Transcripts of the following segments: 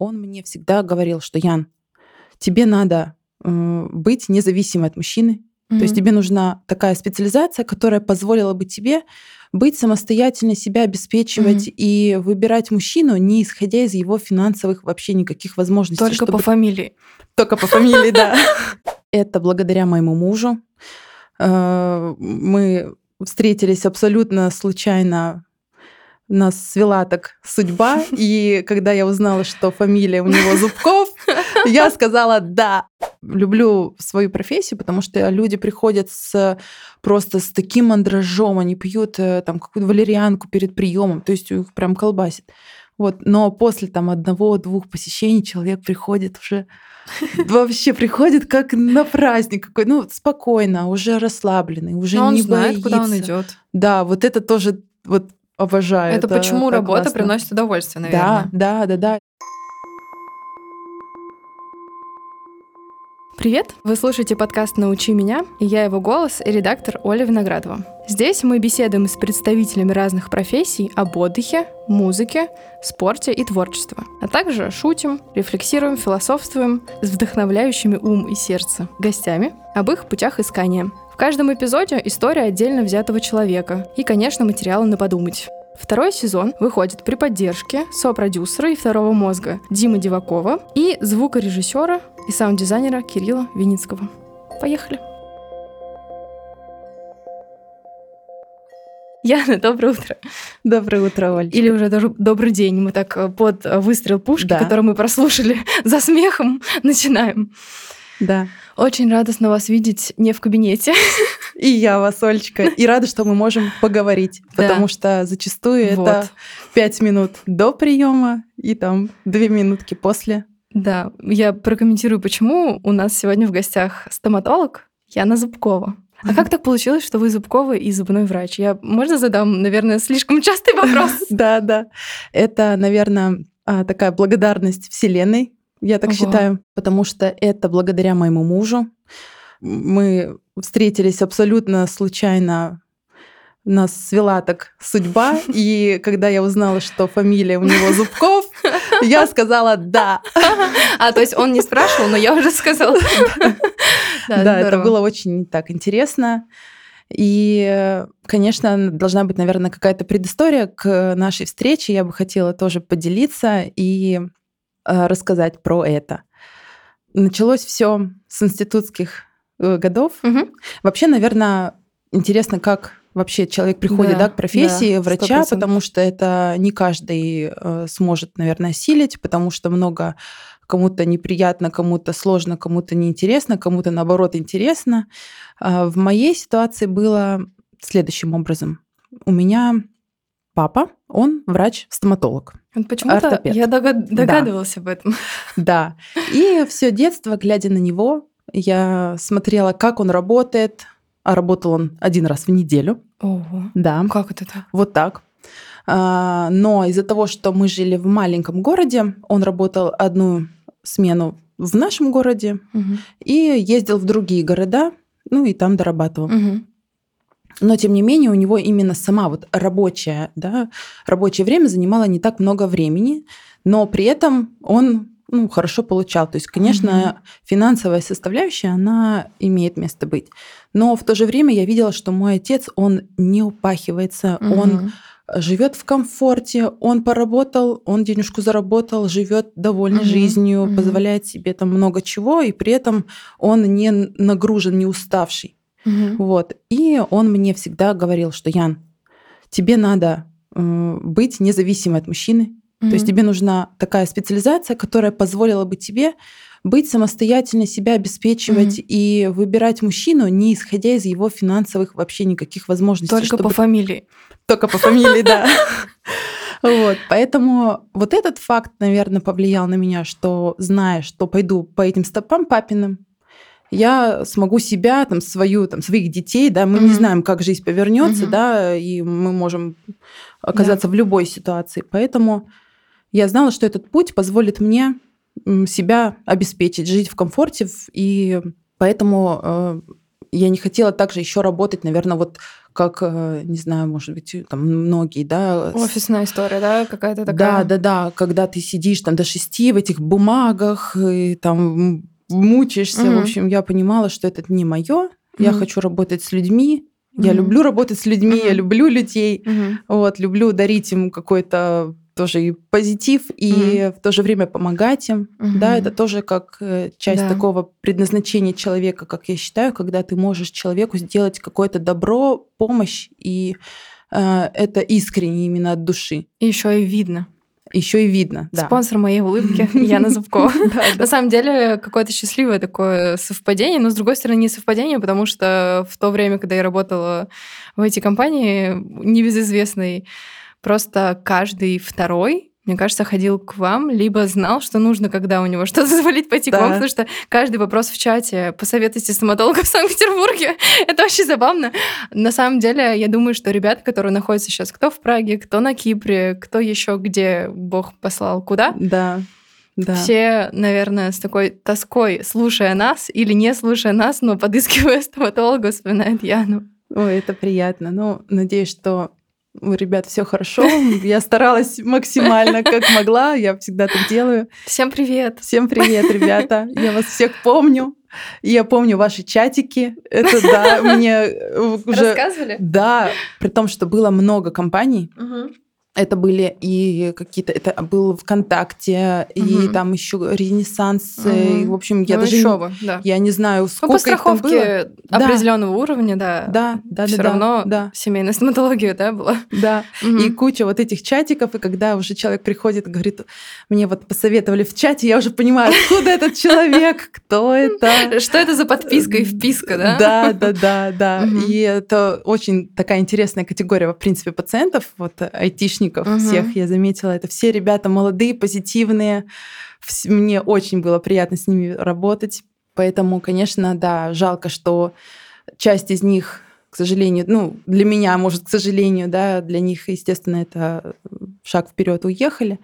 он мне всегда говорил, что Ян, тебе надо э, быть независимой от мужчины. Mm-hmm. То есть тебе нужна такая специализация, которая позволила бы тебе быть самостоятельно, себя обеспечивать mm-hmm. и выбирать мужчину, не исходя из его финансовых вообще никаких возможностей. Только чтобы... по фамилии. Только по фамилии, да. Это благодаря моему мужу. Э, мы встретились абсолютно случайно нас свела так судьба, и когда я узнала, что фамилия у него Зубков, я сказала «да». Люблю свою профессию, потому что люди приходят с просто с таким мандражом, они пьют э, там какую-то валерьянку перед приемом, то есть их прям колбасит. Вот. Но после там одного-двух посещений человек приходит уже вообще приходит как на праздник какой, ну спокойно, уже расслабленный, уже Но он не знает, боится. куда он идет. Да, вот это тоже вот обожаю. Это, это почему работа классно. приносит удовольствие, наверное. Да, да, да, да. Привет! Вы слушаете подкаст «Научи меня» и я его голос и редактор Оля Виноградова. Здесь мы беседуем с представителями разных профессий об отдыхе, музыке, спорте и творчестве, а также шутим, рефлексируем, философствуем с вдохновляющими ум и сердце гостями об их путях искания. В каждом эпизоде история отдельно взятого человека и, конечно, материалы на подумать. Второй сезон выходит при поддержке сопродюсера и второго мозга Димы Дивакова и звукорежиссера и саунд-дизайнера Кирилла Виницкого. Поехали! Яна, доброе утро. Доброе утро, Оль. Или уже даже добрый день. Мы так э, под выстрел пушки, да. который мы прослушали за смехом, начинаем. Да. Очень радостно вас видеть не в кабинете. И я вас, Олечка. И рада, что мы можем поговорить, потому что зачастую вот. это пять минут до приема и там две минутки после. Да, я прокомментирую, почему у нас сегодня в гостях стоматолог Яна Зубкова. А как так получилось, что вы Зубкова и зубной врач? Я, можно задам, наверное, слишком частый вопрос? Да, да. Это, наверное, а, такая благодарность Вселенной, я так считаю, потому что это благодаря моему мужу. Мы встретились абсолютно случайно нас свела так судьба, и когда я узнала, что фамилия у него Зубков, я сказала «да». А, то есть он не спрашивал, но я уже сказала. Да, это было очень так интересно. И, конечно, должна быть, наверное, какая-то предыстория к нашей встрече. Я бы хотела тоже поделиться и рассказать про это. Началось все с институтских э, годов. Угу. Вообще, наверное, интересно, как вообще человек приходит да, да, к профессии да, врача, потому что это не каждый э, сможет, наверное, осилить, потому что много кому-то неприятно, кому-то сложно, кому-то неинтересно, кому-то наоборот интересно. Э, в моей ситуации было следующим образом. У меня папа, он врач-стоматолог. Почему-то я догад... догадывался да. об этом. Да. И все детство, глядя на него, я смотрела, как он работает, а работал он один раз в неделю. Ого. Да. Как это так? Вот так. А, но из-за того, что мы жили в маленьком городе, он работал одну смену в нашем городе угу. и ездил в другие города, ну и там дорабатывал. Угу. Но тем не менее у него именно сама вот рабочая, да, рабочее время занимало не так много времени, но при этом он ну, хорошо получал. То есть, конечно, угу. финансовая составляющая, она имеет место быть. Но в то же время я видела, что мой отец, он не упахивается, угу. он живет в комфорте, он поработал, он денежку заработал, живет довольной угу. жизнью, угу. позволяет себе там много чего, и при этом он не нагружен, не уставший. Угу. Вот. И он мне всегда говорил, что Ян, тебе надо э, быть независимой от мужчины, Mm-hmm. То есть тебе нужна такая специализация, которая позволила бы тебе быть самостоятельно, себя обеспечивать mm-hmm. и выбирать мужчину, не исходя из его финансовых вообще никаких возможностей. Только чтобы... по фамилии. Только по фамилии, да. Вот, поэтому вот этот факт, наверное, повлиял на меня, что зная, что пойду по этим стопам папиным, я смогу себя, там, свою, там, своих детей, да, мы mm-hmm. не знаем, как жизнь повернется, mm-hmm. да, и мы можем оказаться yeah. в любой ситуации. Поэтому я знала, что этот путь позволит мне себя обеспечить, жить в комфорте, и поэтому э, я не хотела также еще работать, наверное, вот как, э, не знаю, может быть, там многие, да. Офисная история, да, какая-то такая. Да, да, да, когда ты сидишь там до шести в этих бумагах и там мучаешься. Угу. В общем, я понимала, что это не мое. Угу. Я хочу работать с людьми. Угу. Я люблю работать с людьми, угу. я люблю людей. Угу. Вот, люблю дарить им какой-то тоже и позитив, и mm в то же время помогать им. mm Да, это тоже как э, часть да. такого предназначения человека, как я считаю, когда ты можешь человеку сделать какое-то добро, помощь, и э, это искренне именно от души. И еще и видно. Еще и видно, да. Спонсор моей улыбки Яна Зубкова. На самом деле, какое-то счастливое такое совпадение, но, с другой стороны, не совпадение, потому что в то время, когда я работала в этой компании, небезызвестной, Просто каждый второй мне кажется, ходил к вам, либо знал, что нужно, когда у него что-то завалить, пойти да. к вам, потому что каждый вопрос в чате «посоветуйте стоматолога в Санкт-Петербурге» — это очень забавно. На самом деле, я думаю, что ребята, которые находятся сейчас кто в Праге, кто на Кипре, кто еще где Бог послал, куда, да. Да. Все, наверное, с такой тоской, слушая нас или не слушая нас, но подыскивая стоматолога, вспоминает Яну. Ой, это приятно. Ну, надеюсь, что ребят, все хорошо. Я старалась максимально, как могла. Я всегда так делаю. Всем привет. Всем привет, ребята. Я вас всех помню. Я помню ваши чатики. Это да, мне уже... Рассказывали? Да, при том, что было много компаний. Угу. Это были и какие-то, это был ВКонтакте, угу. и там еще Ренессанс, угу. и, в общем, я ну, даже еще бы, да. я не знаю, сколько ну, по страховке было. определенного да. уровня, да. Да, да, Все да. равно да. семейная стоматология, да, была. Да. Угу. И куча вот этих чатиков, и когда уже человек приходит и говорит, мне вот посоветовали в чате, я уже понимаю, откуда этот человек, кто это. Что это за подписка и вписка, да? Да, да, да, да. И это очень такая интересная категория, в принципе, пациентов, вот айтишников, айтишников угу. всех, я заметила. Это все ребята молодые, позитивные. Мне очень было приятно с ними работать. Поэтому, конечно, да, жалко, что часть из них, к сожалению, ну, для меня, может, к сожалению, да, для них, естественно, это шаг вперед уехали.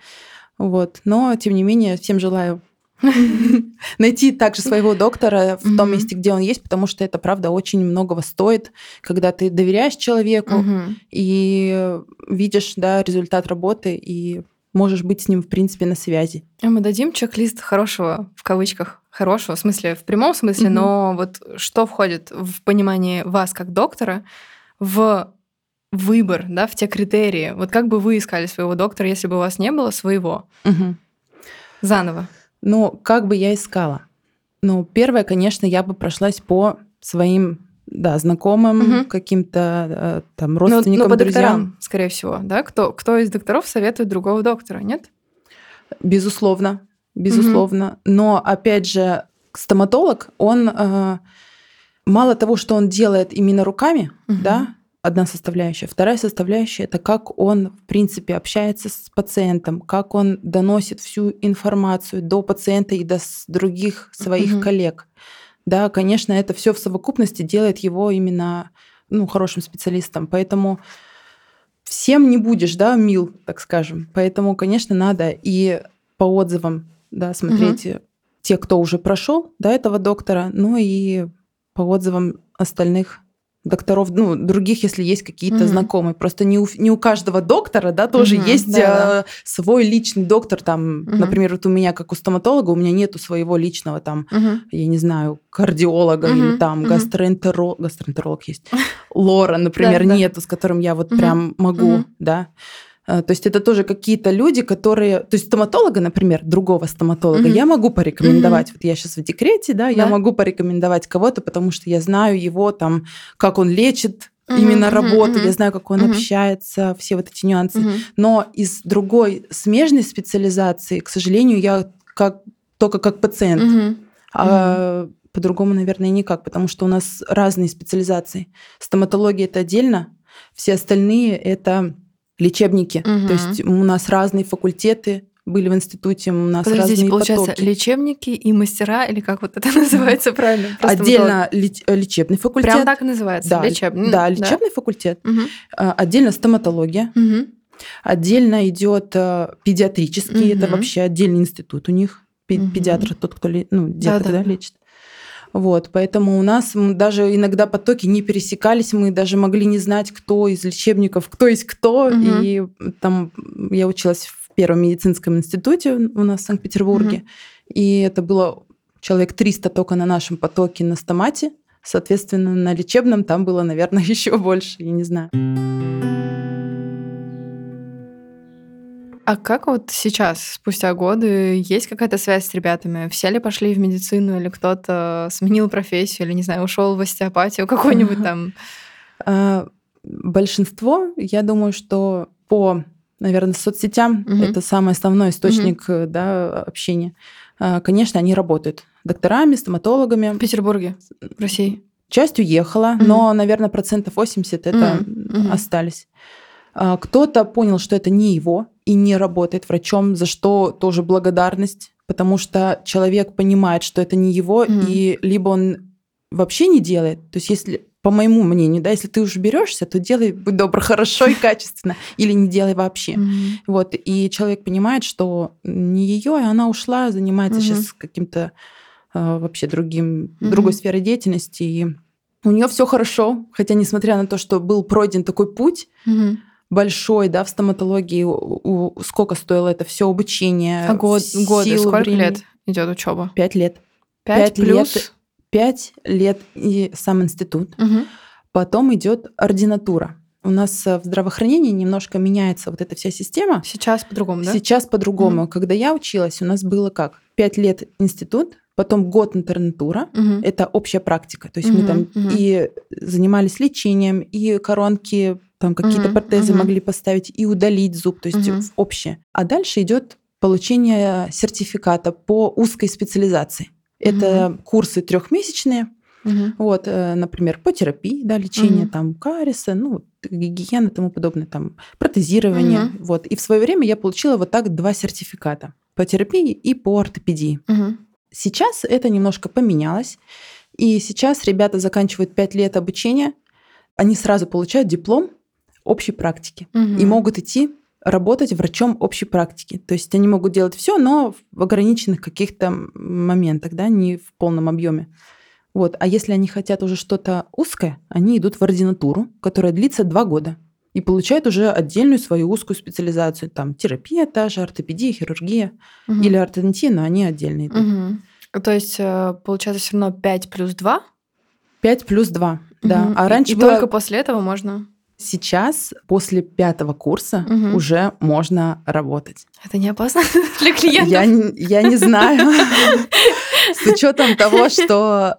Вот. Но, тем не менее, всем желаю найти также своего доктора в том месте, где он есть, потому что это, правда, очень многого стоит, когда ты доверяешь человеку и видишь да, результат работы и можешь быть с ним, в принципе, на связи. А мы дадим чек-лист хорошего, в кавычках, хорошего, в смысле, в прямом смысле, но вот что входит в понимание вас как доктора в выбор, да, в те критерии? Вот как бы вы искали своего доктора, если бы у вас не было своего? Заново. Ну, как бы я искала? Ну, первое, конечно, я бы прошлась по своим да, знакомым, угу. каким-то э, там ну, родственникам, ну, по друзьям. Докторам, скорее всего, да? Кто, кто из докторов советует другого доктора, нет? Безусловно, безусловно. Угу. Но, опять же, стоматолог, он э, мало того, что он делает именно руками, угу. да, одна составляющая. Вторая составляющая это как он, в принципе, общается с пациентом, как он доносит всю информацию до пациента и до других своих угу. коллег. Да, конечно, это все в совокупности делает его именно ну, хорошим специалистом. Поэтому всем не будешь, да, мил, так скажем. Поэтому, конечно, надо и по отзывам, да, смотреть угу. те, кто уже прошел до этого доктора, ну и по отзывам остальных докторов, ну, других, если есть какие-то угу. знакомые. Просто не у, не у каждого доктора, да, тоже угу, есть да, э, свой личный доктор, там, угу. например, вот у меня, как у стоматолога, у меня нету своего личного, там, угу. я не знаю, кардиолога угу. или там угу. гастроэнтеролог, гастроэнтеролог есть, Лора, например, нету, с которым я вот прям могу, да. А, то есть это тоже какие-то люди, которые... То есть стоматолога, например, другого стоматолога, mm-hmm. я могу порекомендовать. Mm-hmm. Вот я сейчас в декрете, да, да, я могу порекомендовать кого-то, потому что я знаю его там, как он лечит, Mm-hmm, именно работу, mm-hmm, я знаю, как он mm-hmm. общается, все вот эти нюансы. Mm-hmm. Но из другой смежной специализации, к сожалению, я как только как пациент, mm-hmm. а mm-hmm. по-другому, наверное, никак, потому что у нас разные специализации. Стоматология это отдельно, все остальные это лечебники. Угу. То есть у нас разные факультеты были в институте, у нас Подождите, разные получается, потоки. лечебники и мастера, или как вот это называется правильно? Просто Отдельно леч- лечебный факультет. Прям так и называется, да, лечебный. Да, лечебный да. факультет. Угу. Отдельно стоматология. Угу. Отдельно идет э, педиатрический, угу. это вообще отдельный институт у них. Угу. Педиатр тот, кто ну, деток да, да. Да, лечит. Вот, поэтому у нас даже иногда потоки не пересекались, мы даже могли не знать, кто из лечебников, кто есть кто. Угу. И там я училась в Первом медицинском институте у нас в Санкт-Петербурге, угу. и это было человек 300 только на нашем потоке на стомате. Соответственно, на лечебном там было, наверное, еще больше, я не знаю. А как вот сейчас, спустя годы, есть какая-то связь с ребятами? Все ли пошли в медицину, или кто-то сменил профессию, или, не знаю, ушел в остеопатию какой-нибудь там? А, большинство, я думаю, что по, наверное, соцсетям угу. это самый основной источник угу. да, общения. А, конечно, они работают докторами, стоматологами. В Петербурге, в России? Часть уехала, угу. но, наверное, процентов 80 это угу. остались. А, кто-то понял, что это не его и не работает врачом, за что тоже благодарность, потому что человек понимает, что это не его, mm. и либо он вообще не делает, то есть если по моему мнению, да, если ты уже берешься, то делай, будь добр, хорошо и качественно, или не делай вообще. Mm-hmm. Вот, и человек понимает, что не ее, и она ушла, занимается mm-hmm. сейчас каким-то э, вообще другим, mm-hmm. другой сферой деятельности, и у нее все хорошо, хотя несмотря на то, что был пройден такой путь, mm-hmm большой, да, в стоматологии, у, у, сколько стоило это все обучение. А год, годы, сколько времени? лет идет учеба? Пять лет. Пять, плюс? Лет, пять лет и сам институт. Угу. Потом идет ординатура. У нас в здравоохранении немножко меняется вот эта вся система. Сейчас по-другому, да? Сейчас по-другому. Угу. Когда я училась, у нас было как? Пять лет институт, потом год интернатура, угу. это общая практика. То есть угу, мы там угу. и занимались лечением, и коронки там какие-то угу, протезы угу. могли поставить и удалить зуб, то есть угу. общее. А дальше идет получение сертификата по узкой специализации. Это угу. курсы трехмесячные, угу. вот, э, например, по терапии, да, лечение угу. там кариеса, ну, гигиена и тому подобное, там, протезирование, угу. вот. И в свое время я получила вот так два сертификата по терапии и по ортопедии. Угу. Сейчас это немножко поменялось, и сейчас ребята заканчивают пять лет обучения, они сразу получают диплом общей практики угу. и могут идти работать врачом общей практики. То есть они могут делать все, но в ограниченных каких-то моментах, да, не в полном объеме. Вот. А если они хотят уже что-то узкое, они идут в ординатуру, которая длится два года и получают уже отдельную свою узкую специализацию. Там терапия та же, ортопедия, хирургия угу. или ортодонтия, но они отдельные. Угу. То есть, э, получается, все равно 5 плюс 2? 5 плюс 2, угу. да. А раньше и, было... и только после этого можно Сейчас, после пятого курса, угу. уже можно работать. Это не опасно для клиентов? Я, я не знаю. С учетом того, что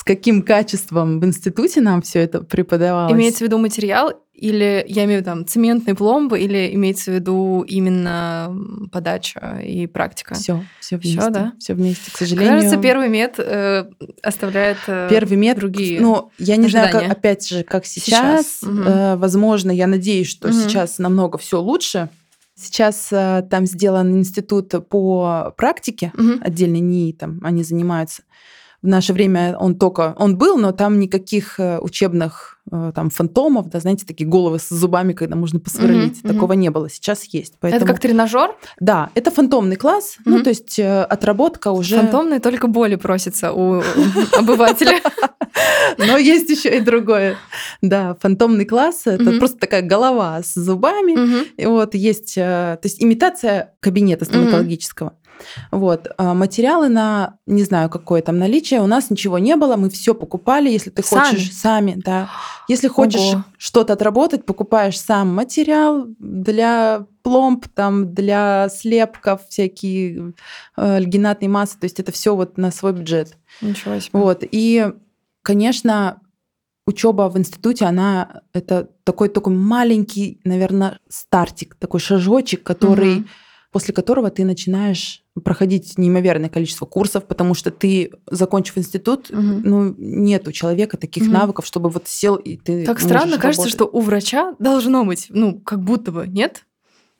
с каким качеством в институте нам все это преподавалось. Имеется в виду материал или, я имею в виду, там, цементные пломбы, или имеется в виду именно подача и практика? Все, все вместе. Все, да? Все вместе, к сожалению. Кажется, первый мед э, оставляет э, Первый мед, другие Ну, я не ожидания. знаю, как, опять же, как сейчас. сейчас. Угу. Э, возможно, я надеюсь, что угу. сейчас намного все лучше. Сейчас э, там сделан институт по практике, угу. отдельно НИИ, там они занимаются. В наше время он только, он был, но там никаких э, учебных э, там фантомов, да, знаете, такие головы с зубами, когда можно посверлить, mm-hmm, такого mm-hmm. не было. Сейчас есть. Поэтому... Это как тренажер? Да, это фантомный класс, mm-hmm. ну то есть э, отработка уже. Фантомный только боли просится у обывателя. Но есть еще и другое. Да, фантомный класс это просто такая голова с зубами. И вот есть, то есть имитация кабинета стоматологического. Вот. А материалы на, не знаю, какое там наличие, у нас ничего не было, мы все покупали, если ты сами. хочешь сами, да. Если хочешь Ого. что-то отработать, покупаешь сам материал для пломб, там, для слепков, всякие э, альгинатные массы, то есть это все вот на свой бюджет. Ничего себе. Вот. И, конечно, учеба в институте, она это такой такой маленький, наверное, стартик, такой шажочек, который угу после которого ты начинаешь проходить неимоверное количество курсов, потому что ты, закончив институт, угу. ну, нет у человека таких угу. навыков, чтобы вот сел и ты Так странно кажется, что у врача должно быть, ну, как будто бы, нет?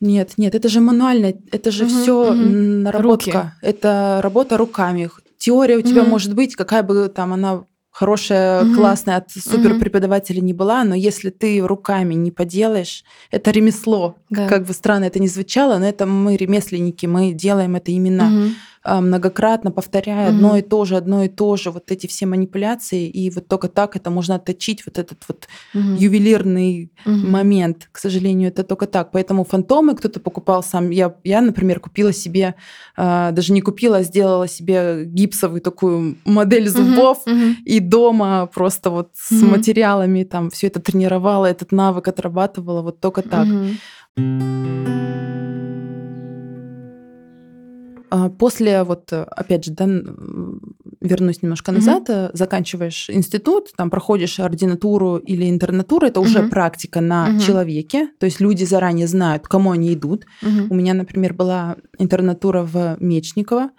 Нет, нет, это же мануально, это же угу, все угу. наработка, Руки. это работа руками. Теория у тебя угу. может быть, какая бы там она хорошая, угу. классная от супер преподавателя не была, но если ты руками не поделаешь, это ремесло. Да. Как бы странно это ни звучало, но это мы ремесленники, мы делаем это именно угу. А, многократно повторяя угу. одно и то же, одно и то же, вот эти все манипуляции, и вот только так это можно отточить, вот этот вот угу. ювелирный угу. момент. К сожалению, это только так. Поэтому фантомы кто-то покупал сам. Я, я например, купила себе, а, даже не купила, а сделала себе гипсовую такую модель зубов, угу. и дома просто вот с угу. материалами там все это тренировала, этот навык отрабатывала вот только так. Угу. А, после, вот, опять же, да, вернусь немножко назад, угу. заканчиваешь институт, там проходишь ординатуру или интернатуру, это уже угу. практика на угу. человеке, то есть люди заранее знают, к кому они идут. Угу. У меня, например, была интернатура в Мечниково.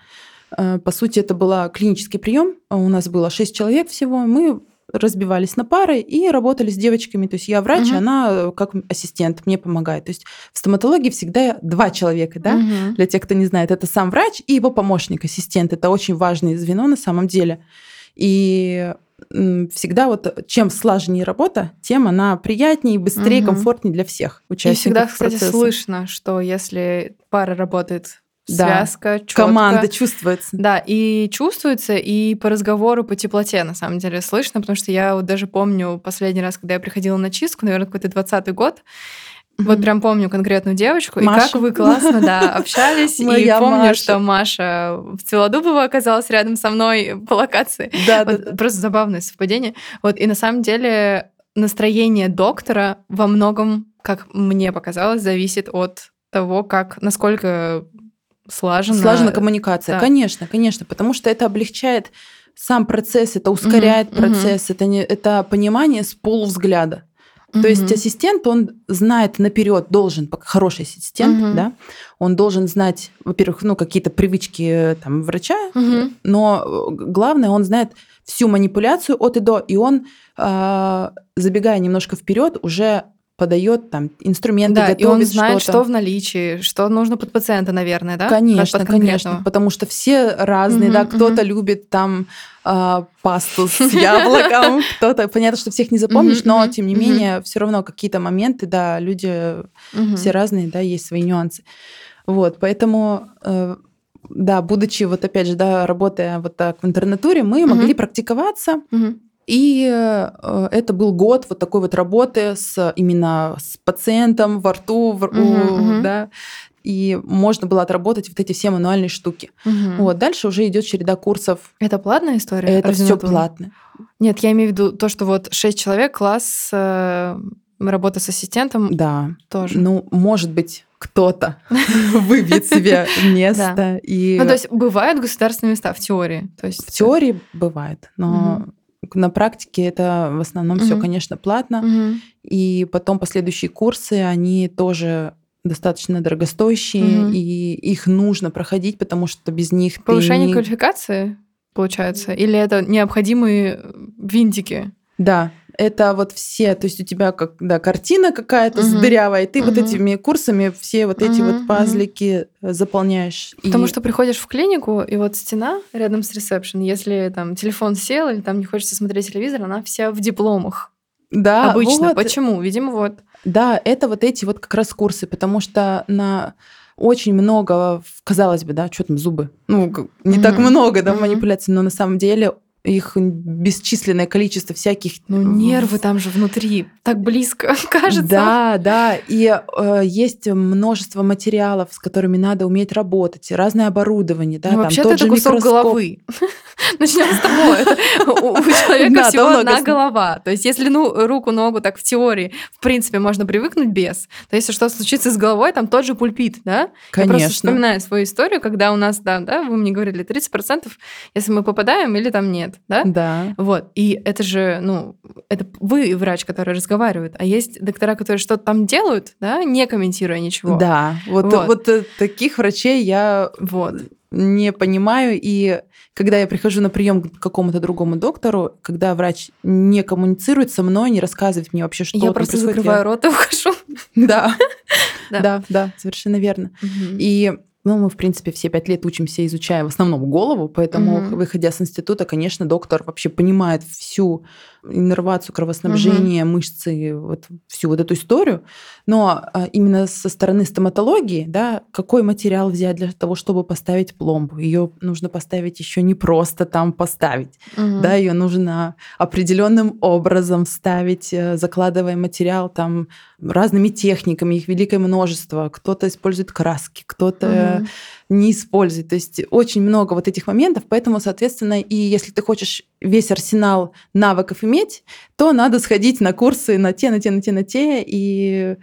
Э, по сути, это был клинический прием. У нас было шесть человек всего. Мы разбивались на пары и работали с девочками. То есть я врач, угу. она э, как ассистент мне помогает. То есть в стоматологии всегда два человека, да? Угу. Для тех, кто не знает, это сам врач и его помощник, ассистент. Это очень важное звено на самом деле. И всегда вот чем слаженнее работа, тем она приятнее, быстрее, угу. комфортнее для всех участников И всегда, кстати, процесса. слышно, что если пара работает связка, да. четко. Команда чувствуется. Да, и чувствуется, и по разговору, по теплоте, на самом деле, слышно, потому что я вот даже помню последний раз, когда я приходила на чистку, наверное, какой-то двадцатый год, вот прям помню конкретную девочку, Маша. и как вы классно, да, общались. и помню, Маша. что Маша в Целодубово оказалась рядом со мной по локации. Да, вот, да, Просто забавное совпадение. Вот, и на самом деле настроение доктора во многом, как мне показалось, зависит от того, как, насколько слажена. Слажена коммуникация, да. конечно, конечно, потому что это облегчает сам процесс, это ускоряет угу, процесс, угу. это не это понимание с полувзгляда. То есть ассистент, он знает наперед, должен, хороший ассистент, угу. да, он должен знать, во-первых, ну, какие-то привычки там, врача, угу. но главное, он знает всю манипуляцию от и до, и он, э, забегая немножко вперед, уже подает там инструменты, да, готовит и он знает, что, что в наличии, что нужно под пациента, наверное, да? Конечно, конечно, потому что все разные, угу, да, кто-то угу. любит там э, пасту с яблоком, кто-то, понятно, что всех не запомнишь, но тем не менее все равно какие-то моменты, да, люди все разные, да, есть свои нюансы. Вот, поэтому э, да, будучи вот опять же, да, работая вот так в интернатуре, мы могли практиковаться. И э, это был год вот такой вот работы с именно с пациентом во рту, в, угу, да, и можно было отработать вот эти все мануальные штуки. Угу. Вот дальше уже идет череда курсов. Это платная история? Это все платно. Нет, я имею в виду то, что вот шесть человек, класс, э, работа с ассистентом. Да. Тоже. Ну, может быть, кто-то выбьет себе место. И... Ну, то есть бывают государственные места в теории? То есть... В теории бывает, но на практике это в основном угу. все, конечно, платно. Угу. И потом последующие курсы, они тоже достаточно дорогостоящие, угу. и их нужно проходить, потому что без них повышение не... квалификации получается, или это необходимые винтики? Да, это вот все, то есть у тебя как да, картина какая-то угу. дырявая, и ты угу. вот этими курсами все вот эти угу. вот пазлики угу. заполняешь. Потому и... что приходишь в клинику, и вот стена рядом с ресепшн, если там телефон сел или там не хочется смотреть телевизор, она вся в дипломах. Да, обычно. Вот. Почему? Видимо, вот. Да, это вот эти вот как раз курсы, потому что на очень много, казалось бы, да, что там зубы, ну не mm-hmm. так много, да, mm-hmm. манипуляций, но на самом деле их бесчисленное количество всяких... Ну, нервы там же внутри, так близко, кажется. Да, да, и э, есть множество материалов, с которыми надо уметь работать, разное оборудование, да, ну, там вообще-то это кусок микроскоп. головы. Начнем с того. У человека всего одна голова. То есть, если ну руку, ногу так в теории, в принципе, можно привыкнуть без, то если что случится с головой, там тот же пульпит, да? Конечно. Я просто вспоминаю свою историю, когда у нас, да, да, вы мне говорили, 30%, если мы попадаем или там нет, да? Да. Вот. И это же, ну, это вы врач, который разговаривает, а есть доктора, которые что-то там делают, да, не комментируя ничего. Да. Вот, вот. вот э, таких врачей я вот не понимаю. И когда я прихожу на прием к какому-то другому доктору, когда врач не коммуницирует со мной, не рассказывает мне вообще, что Я просто закрываю рот и ухожу. Да, да, да, совершенно верно. И ну, мы, в принципе, все пять лет учимся, изучая в основном голову, поэтому, угу. выходя с института, конечно, доктор вообще понимает всю иннервацию, кровоснабжение, угу. мышцы, вот всю вот эту историю. Но а, именно со стороны стоматологии, да, какой материал взять для того, чтобы поставить пломбу? Ее нужно поставить еще не просто там поставить, угу. да, ее нужно определенным образом ставить, э, закладывая материал там разными техниками, их великое множество. Кто-то использует краски, кто-то угу. Не использует. То есть очень много вот этих моментов, поэтому, соответственно, и если ты хочешь весь арсенал навыков иметь, то надо сходить на курсы на те, на те, на те, на те, и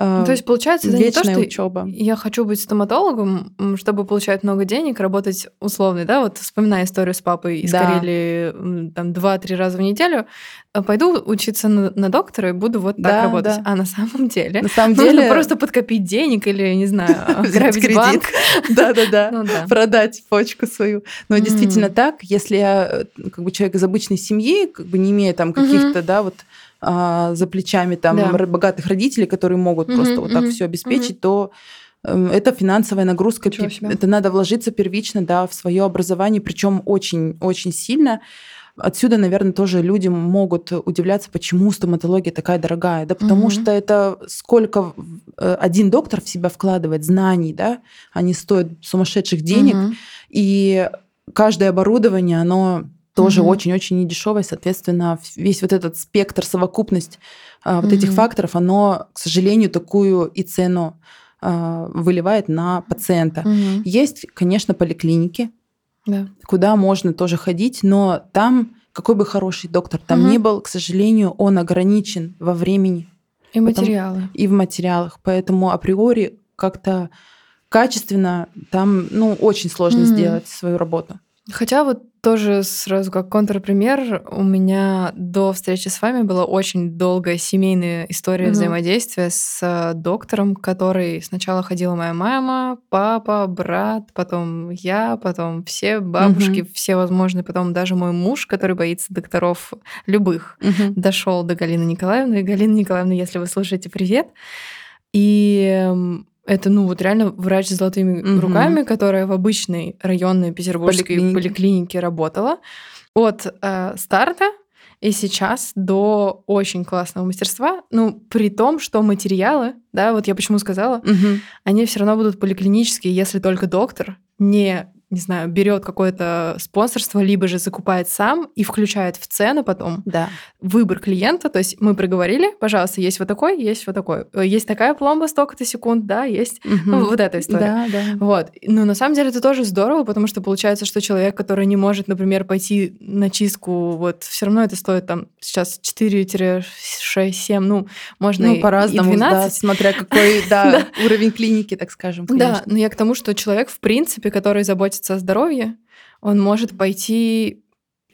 ну, то есть, получается, это не то, что учеба. я хочу быть стоматологом, чтобы получать много денег, работать условно, да, вот вспоминая историю с папой из да. Карелии там два-три раза в неделю, э, пойду учиться на, на доктора и буду вот так да, работать. Да. А на самом деле на самом нужно деле... просто подкопить денег или, не знаю, грабить банк. Да-да-да, ну продать почку свою. Но действительно так, если я э, как бы человек из обычной семьи, как бы не имея там каких-то, да, вот а, за плечами там да. богатых родителей, которые могут угу, просто вот так все обеспечить, угу. то эм, это финансовая нагрузка, это надо вложиться первично, да, в свое образование, причем очень-очень сильно. Отсюда, наверное, тоже люди могут удивляться, почему стоматология такая дорогая. Да потому угу. что это сколько э, один доктор в себя вкладывает знаний, да, они стоят сумасшедших денег, угу. и каждое оборудование, оно тоже очень-очень недешевое, соответственно, весь вот этот спектр, совокупность а, вот угу. этих факторов, оно, к сожалению, такую и цену а, выливает на пациента. Угу. Есть, конечно, поликлиники, да. куда можно тоже ходить, но там какой бы хороший доктор там угу. ни был, к сожалению, он ограничен во времени. И материалы. И в материалах. Поэтому априори как-то качественно там ну, очень сложно угу. сделать свою работу. Хотя вот тоже сразу как контрпример, у меня до встречи с вами была очень долгая семейная история mm взаимодействия с э, доктором, который сначала ходила моя мама, папа, брат, потом я, потом все бабушки, mm все возможные, потом даже мой муж, который боится докторов любых, mm дошел до Галины Николаевны. И Галина Николаевна, если вы слушаете, привет. И эм, это, ну, вот реально врач с золотыми угу. руками, которая в обычной районной петербургской поликлинике, поликлинике работала. От э, старта и сейчас до очень классного мастерства, ну, при том, что материалы, да, вот я почему сказала, угу. они все равно будут поликлинические, если только доктор не не знаю, берет какое-то спонсорство, либо же закупает сам и включает в цену потом да. выбор клиента. То есть мы проговорили, пожалуйста, есть вот такой, есть вот такой. Э, есть такая пломба столько-то секунд, да, есть угу. ну, вот эта история. Да, да. Вот. Но на самом деле это тоже здорово, потому что получается, что человек, который не может, например, пойти на чистку, вот все равно это стоит там сейчас 4-6-7, ну, можно ну, по-разному, и 12. Да, смотря какой да, уровень клиники, так скажем. Конечно. Да, но я к тому, что человек, в принципе, который заботится заботится о здоровье, он может пойти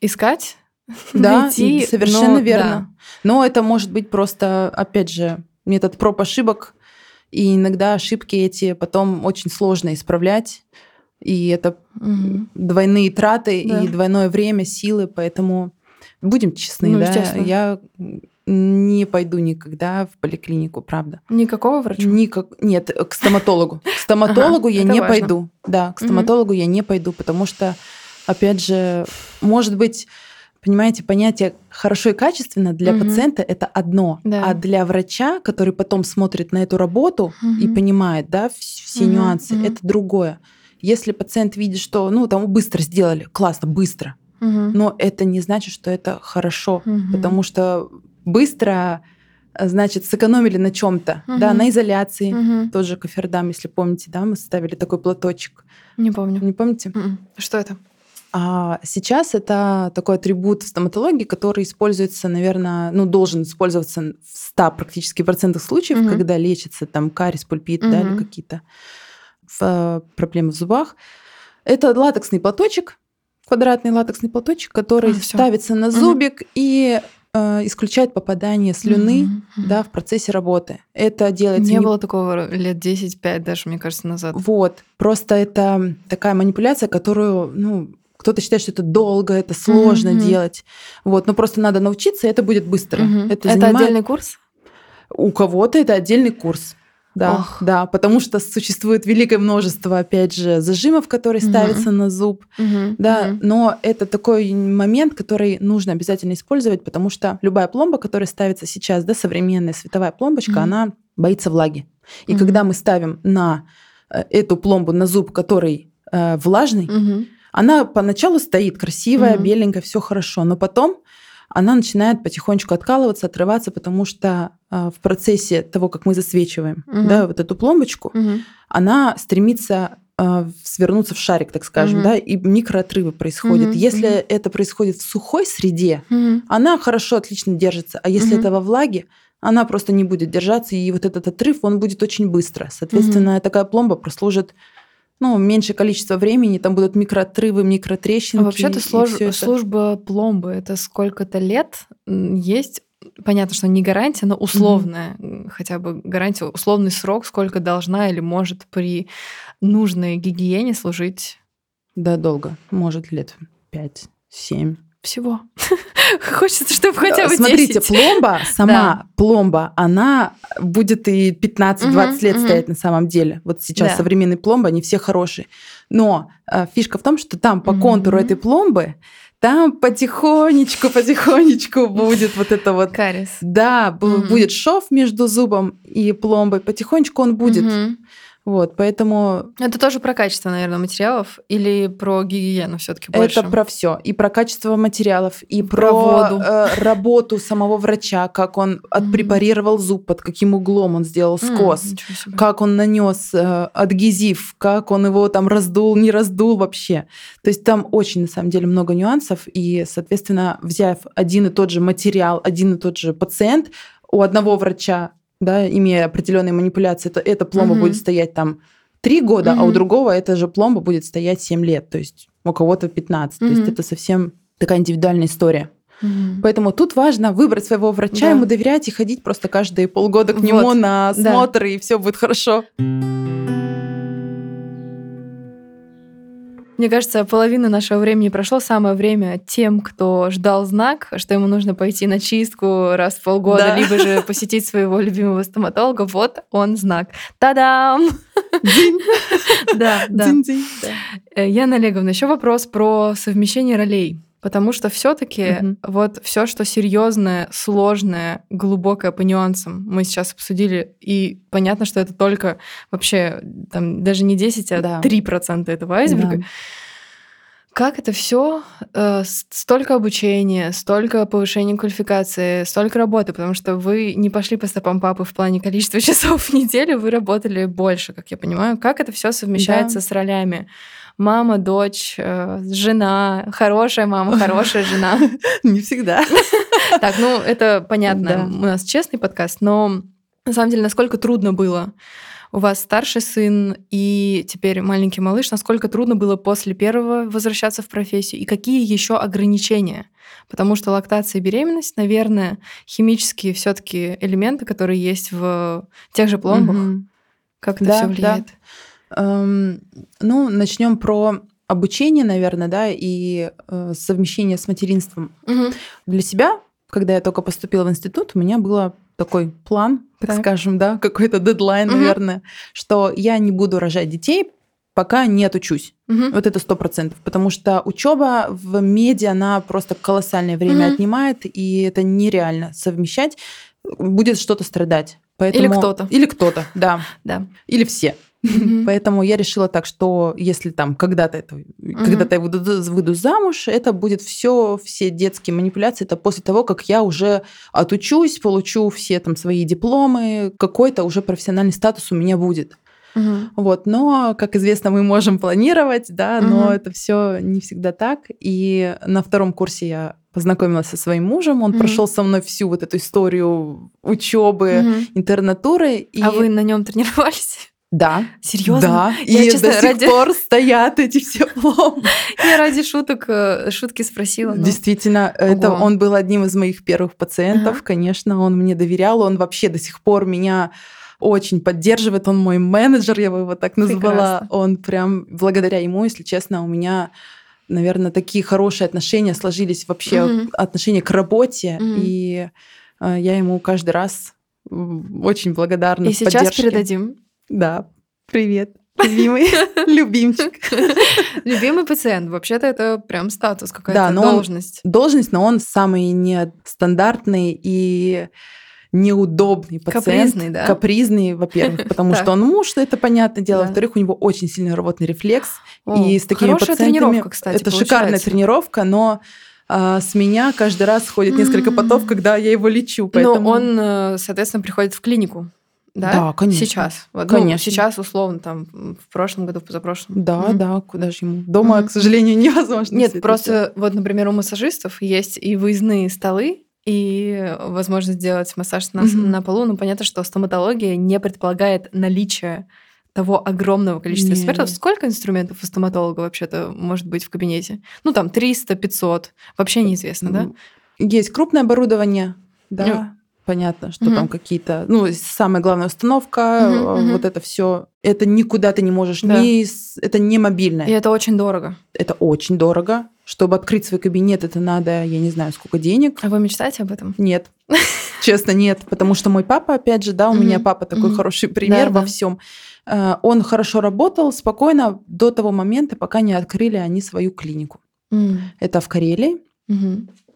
искать, да, найти. совершенно но, верно. Да. Но это может быть просто, опять же, метод проб ошибок, и иногда ошибки эти потом очень сложно исправлять, и это угу. двойные траты да. и двойное время, силы, поэтому будем честны, ну, да, я не пойду никогда в поликлинику, правда. Никакого врача? Никак... Нет, к стоматологу. К стоматологу ага, я не важно. пойду. Да, к стоматологу угу. я не пойду, потому что, опять же, может быть, понимаете, понятие хорошо и качественно для угу. пациента это одно, да. а для врача, который потом смотрит на эту работу угу. и понимает, да, все нюансы, это другое. Если пациент видит, что, ну, там быстро сделали, классно, быстро, но это не значит, что это хорошо, угу. потому что быстро э, значит, сэкономили на чем-то, угу. да, на изоляции, угу. тот же кофердам, если помните, да, мы ставили такой платочек. Не помню. Не помните? М-м. Что это? А сейчас это такой атрибут в стоматологии, который используется, наверное, ну, должен использоваться в 100 практически процентах случаев, угу. когда лечится там кариес, пульпит, угу. да, или какие-то в, проблемы в зубах. Это латексный платочек, квадратный латексный платочек, который а, ставится на зубик угу. и Э, исключает попадание слюны mm-hmm. да, в процессе работы. Это делается... Не, не было такого лет 10-5 даже, мне кажется, назад. Вот. Просто это такая манипуляция, которую, ну, кто-то считает, что это долго, это сложно mm-hmm. делать. Вот. Но просто надо научиться, и это будет быстро. Mm-hmm. Это, это занимает... отдельный курс? У кого-то это отдельный курс. Да, Ох. да, потому что существует великое множество, опять же, зажимов, которые угу. ставятся на зуб, угу. да, угу. но это такой момент, который нужно обязательно использовать, потому что любая пломба, которая ставится сейчас, да, современная световая пломбочка, угу. она боится влаги. И угу. когда мы ставим на э, эту пломбу на зуб, который э, влажный, угу. она поначалу стоит красивая, угу. беленькая, все хорошо, но потом она начинает потихонечку откалываться, отрываться, потому что э, в процессе того, как мы засвечиваем угу. да, вот эту пломбочку, угу. она стремится э, свернуться в шарик, так скажем, угу. да, и микроотрывы происходят. Угу. Если угу. это происходит в сухой среде, угу. она хорошо, отлично держится, а если угу. это во влаге, она просто не будет держаться, и вот этот отрыв, он будет очень быстро. Соответственно, угу. такая пломба прослужит ну, меньшее количество времени, там будут микроотрывы, микротрещинки. А вообще-то служ... служба пломбы это сколько-то лет есть. Понятно, что не гарантия, но условная, mm-hmm. хотя бы гарантия, условный срок, сколько должна или может при нужной гигиене служить. Да, долго. Может, лет 5-7 всего. Хочется, чтобы хотя бы Смотрите, пломба, сама да. пломба, она будет и 15-20 угу, лет угу. стоять на самом деле. Вот сейчас да. современные пломбы, они все хорошие. Но э, фишка в том, что там по угу. контуру этой пломбы там потихонечку, потихонечку будет вот это вот... Карис. Да, угу. будет шов между зубом и пломбой. Потихонечку он будет. Угу. Вот, поэтому... Это тоже про качество, наверное, материалов или про гигиену все таки больше? Это про все. И про качество материалов, и про, про воду. Э, работу самого врача, как он отпрепарировал зуб, под каким углом он сделал скос, mm, как он нанес э, адгезив, как он его там раздул, не раздул вообще. То есть там очень, на самом деле, много нюансов, и, соответственно, взяв один и тот же материал, один и тот же пациент, у одного врача да, имея определенные манипуляции, то эта пломба угу. будет стоять там 3 года, угу. а у другого эта же пломба будет стоять 7 лет, то есть у кого-то 15. Угу. То есть это совсем такая индивидуальная история. Угу. Поэтому тут важно выбрать своего врача, да. ему доверять и ходить просто каждые полгода к нему вот. на осмотр, да. и все будет хорошо. Мне кажется, половина нашего времени прошло. Самое время тем, кто ждал знак, что ему нужно пойти на чистку раз в полгода, да. либо же посетить своего любимого стоматолога. Вот он знак. Та-дам! Да, да. Э, Яна Олеговна, еще вопрос про совмещение ролей. Потому что все-таки угу. вот все, что серьезное, сложное, глубокое по нюансам, мы сейчас обсудили, и понятно, что это только вообще там даже не 10, а да. 3% этого айсберга. Да. Как это все? Э, столько обучения, столько повышения квалификации, столько работы, потому что вы не пошли по стопам папы в плане количества часов в неделю, вы работали больше, как я понимаю. Как это все совмещается да. с ролями? Мама, дочь, э, жена, хорошая мама, хорошая жена. Не всегда. Так, ну это понятно, у нас честный подкаст, но на самом деле насколько трудно было у вас старший сын и теперь маленький малыш, насколько трудно было после первого возвращаться в профессию и какие еще ограничения? Потому что лактация и беременность, наверное, химические все-таки элементы, которые есть в тех же пломбах. Угу. Как это да, все влияет? Да. Эм, ну, начнем про обучение, наверное, да, и э, совмещение с материнством. Угу. Для себя, когда я только поступила в институт, у меня был такой план, так, так. скажем, да, какой-то дедлайн, угу. наверное, что я не буду рожать детей, пока не отучусь. Угу. Вот это сто процентов, потому что учеба в меди она просто колоссальное время угу. отнимает, и это нереально совмещать. Будет что-то страдать. Поэтому... Или кто-то. Или кто-то, да. да. Или все. Mm-hmm. Поэтому я решила так, что если там когда-то это, mm-hmm. когда-то я выйду, выйду замуж, это будет все, все детские манипуляции, это после того, как я уже отучусь, получу все там свои дипломы, какой-то уже профессиональный статус у меня будет. Угу. Вот, но, как известно, мы можем планировать, да, угу. но это все не всегда так. И на втором курсе я познакомилась со своим мужем, он угу. прошел со мной всю вот эту историю учебы, угу. интернатуры. И... А вы на нем тренировались? Да. Серьезно? Да. Я, и честно, до ради... сих пор стоят эти все пломбы. Я ради шуток, э, шутки спросила. Но... Действительно, Ого. это он был одним из моих первых пациентов, ага. конечно, он мне доверял, он вообще до сих пор меня очень поддерживает, он мой менеджер, я бы его так назвала. Прекрасно. Он прям, благодаря ему, если честно, у меня наверное, такие хорошие отношения сложились вообще, mm отношения к работе, mm и э, я ему каждый раз очень благодарна. И сейчас поддержке. передадим. Да, привет. Любимый, любимчик. Любимый пациент. Вообще-то это прям статус, какая-то да, должность. Он, должность, но он самый нестандартный и неудобный пациент. Капризный, да? Капризный, во-первых, потому что он муж, это понятное дело. Во-вторых, у него очень сильный рвотный рефлекс. И с такими пациентами... Это шикарная тренировка, но а, с меня каждый раз сходит несколько потов, когда я его лечу. Поэтому... Но он, э, соответственно, приходит в клинику. Да, да конечно. Сейчас. Вот, ну, конечно. Ну, сейчас, условно, там, в прошлом году, в позапрошлом. Да, mm да, куда же ему? Дома, mm к сожалению, невозможно. Нет, просто вот, например, у массажистов есть и выездные столы, и возможность сделать массаж на, на полу. Ну, понятно, что стоматология не предполагает наличие того огромного количества Нет. экспертов. Сколько инструментов у стоматолога вообще-то может быть в кабинете? Ну, там 300, 500. Вообще неизвестно, да? Есть крупное оборудование, да. Понятно, что угу. там какие-то, ну, самая главная установка, угу, вот угу. это все, это никуда ты не можешь, да. не, это не мобильное. И это очень дорого. Это очень дорого. Чтобы открыть свой кабинет, это надо, я не знаю, сколько денег. А вы мечтаете об этом? Нет. Честно, нет. Потому что мой папа, опять же, да, у меня папа такой хороший пример во всем. Э, он хорошо работал спокойно до того момента, пока не открыли они свою клинику. Это в Карелии.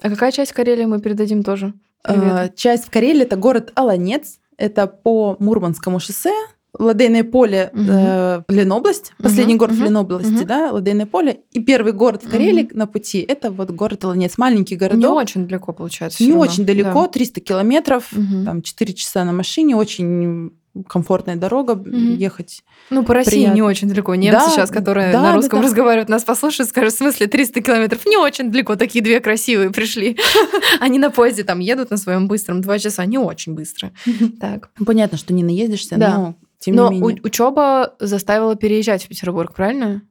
А какая часть Карелии мы передадим тоже? Привет. Часть в Карелии это город Аланец. Это по Мурманскому шоссе. Ладейное поле, угу. э, Ленобласть, последний угу, город угу, в Ленобласти, угу. да, Ладейное поле. И первый город в Карелии угу. на пути это вот город Аланец, маленький городок. Не очень далеко получается. Не очень далеко, да. 300 километров, угу. там 4 часа на машине, очень комфортная дорога, угу. ехать. Ну, по России приятно. не очень далеко. Немцы да, сейчас, которые да, на русском да, да. разговаривают, нас послушают, скажут, в смысле 300 километров? Не очень далеко, такие две красивые пришли. Они на поезде там едут на своем быстром два часа, не очень быстро. Так. Понятно, что не наездишься, но тем не менее. учеба заставила переезжать в Петербург, правильно?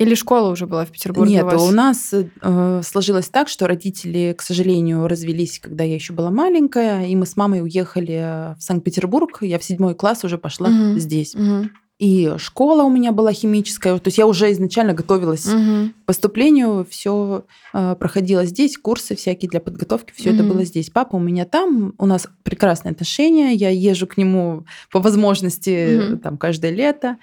Или школа уже была в Петербурге? Нет, у, у нас э, сложилось так, что родители, к сожалению, развелись, когда я еще была маленькая, и мы с мамой уехали в Санкт-Петербург. Я в седьмой класс уже пошла угу. здесь. Угу. И школа у меня была химическая, то есть я уже изначально готовилась угу. к поступлению, все э, проходило здесь, курсы всякие для подготовки, все угу. это было здесь. Папа у меня там, у нас прекрасные отношения, я езжу к нему по возможности угу. там каждое лето.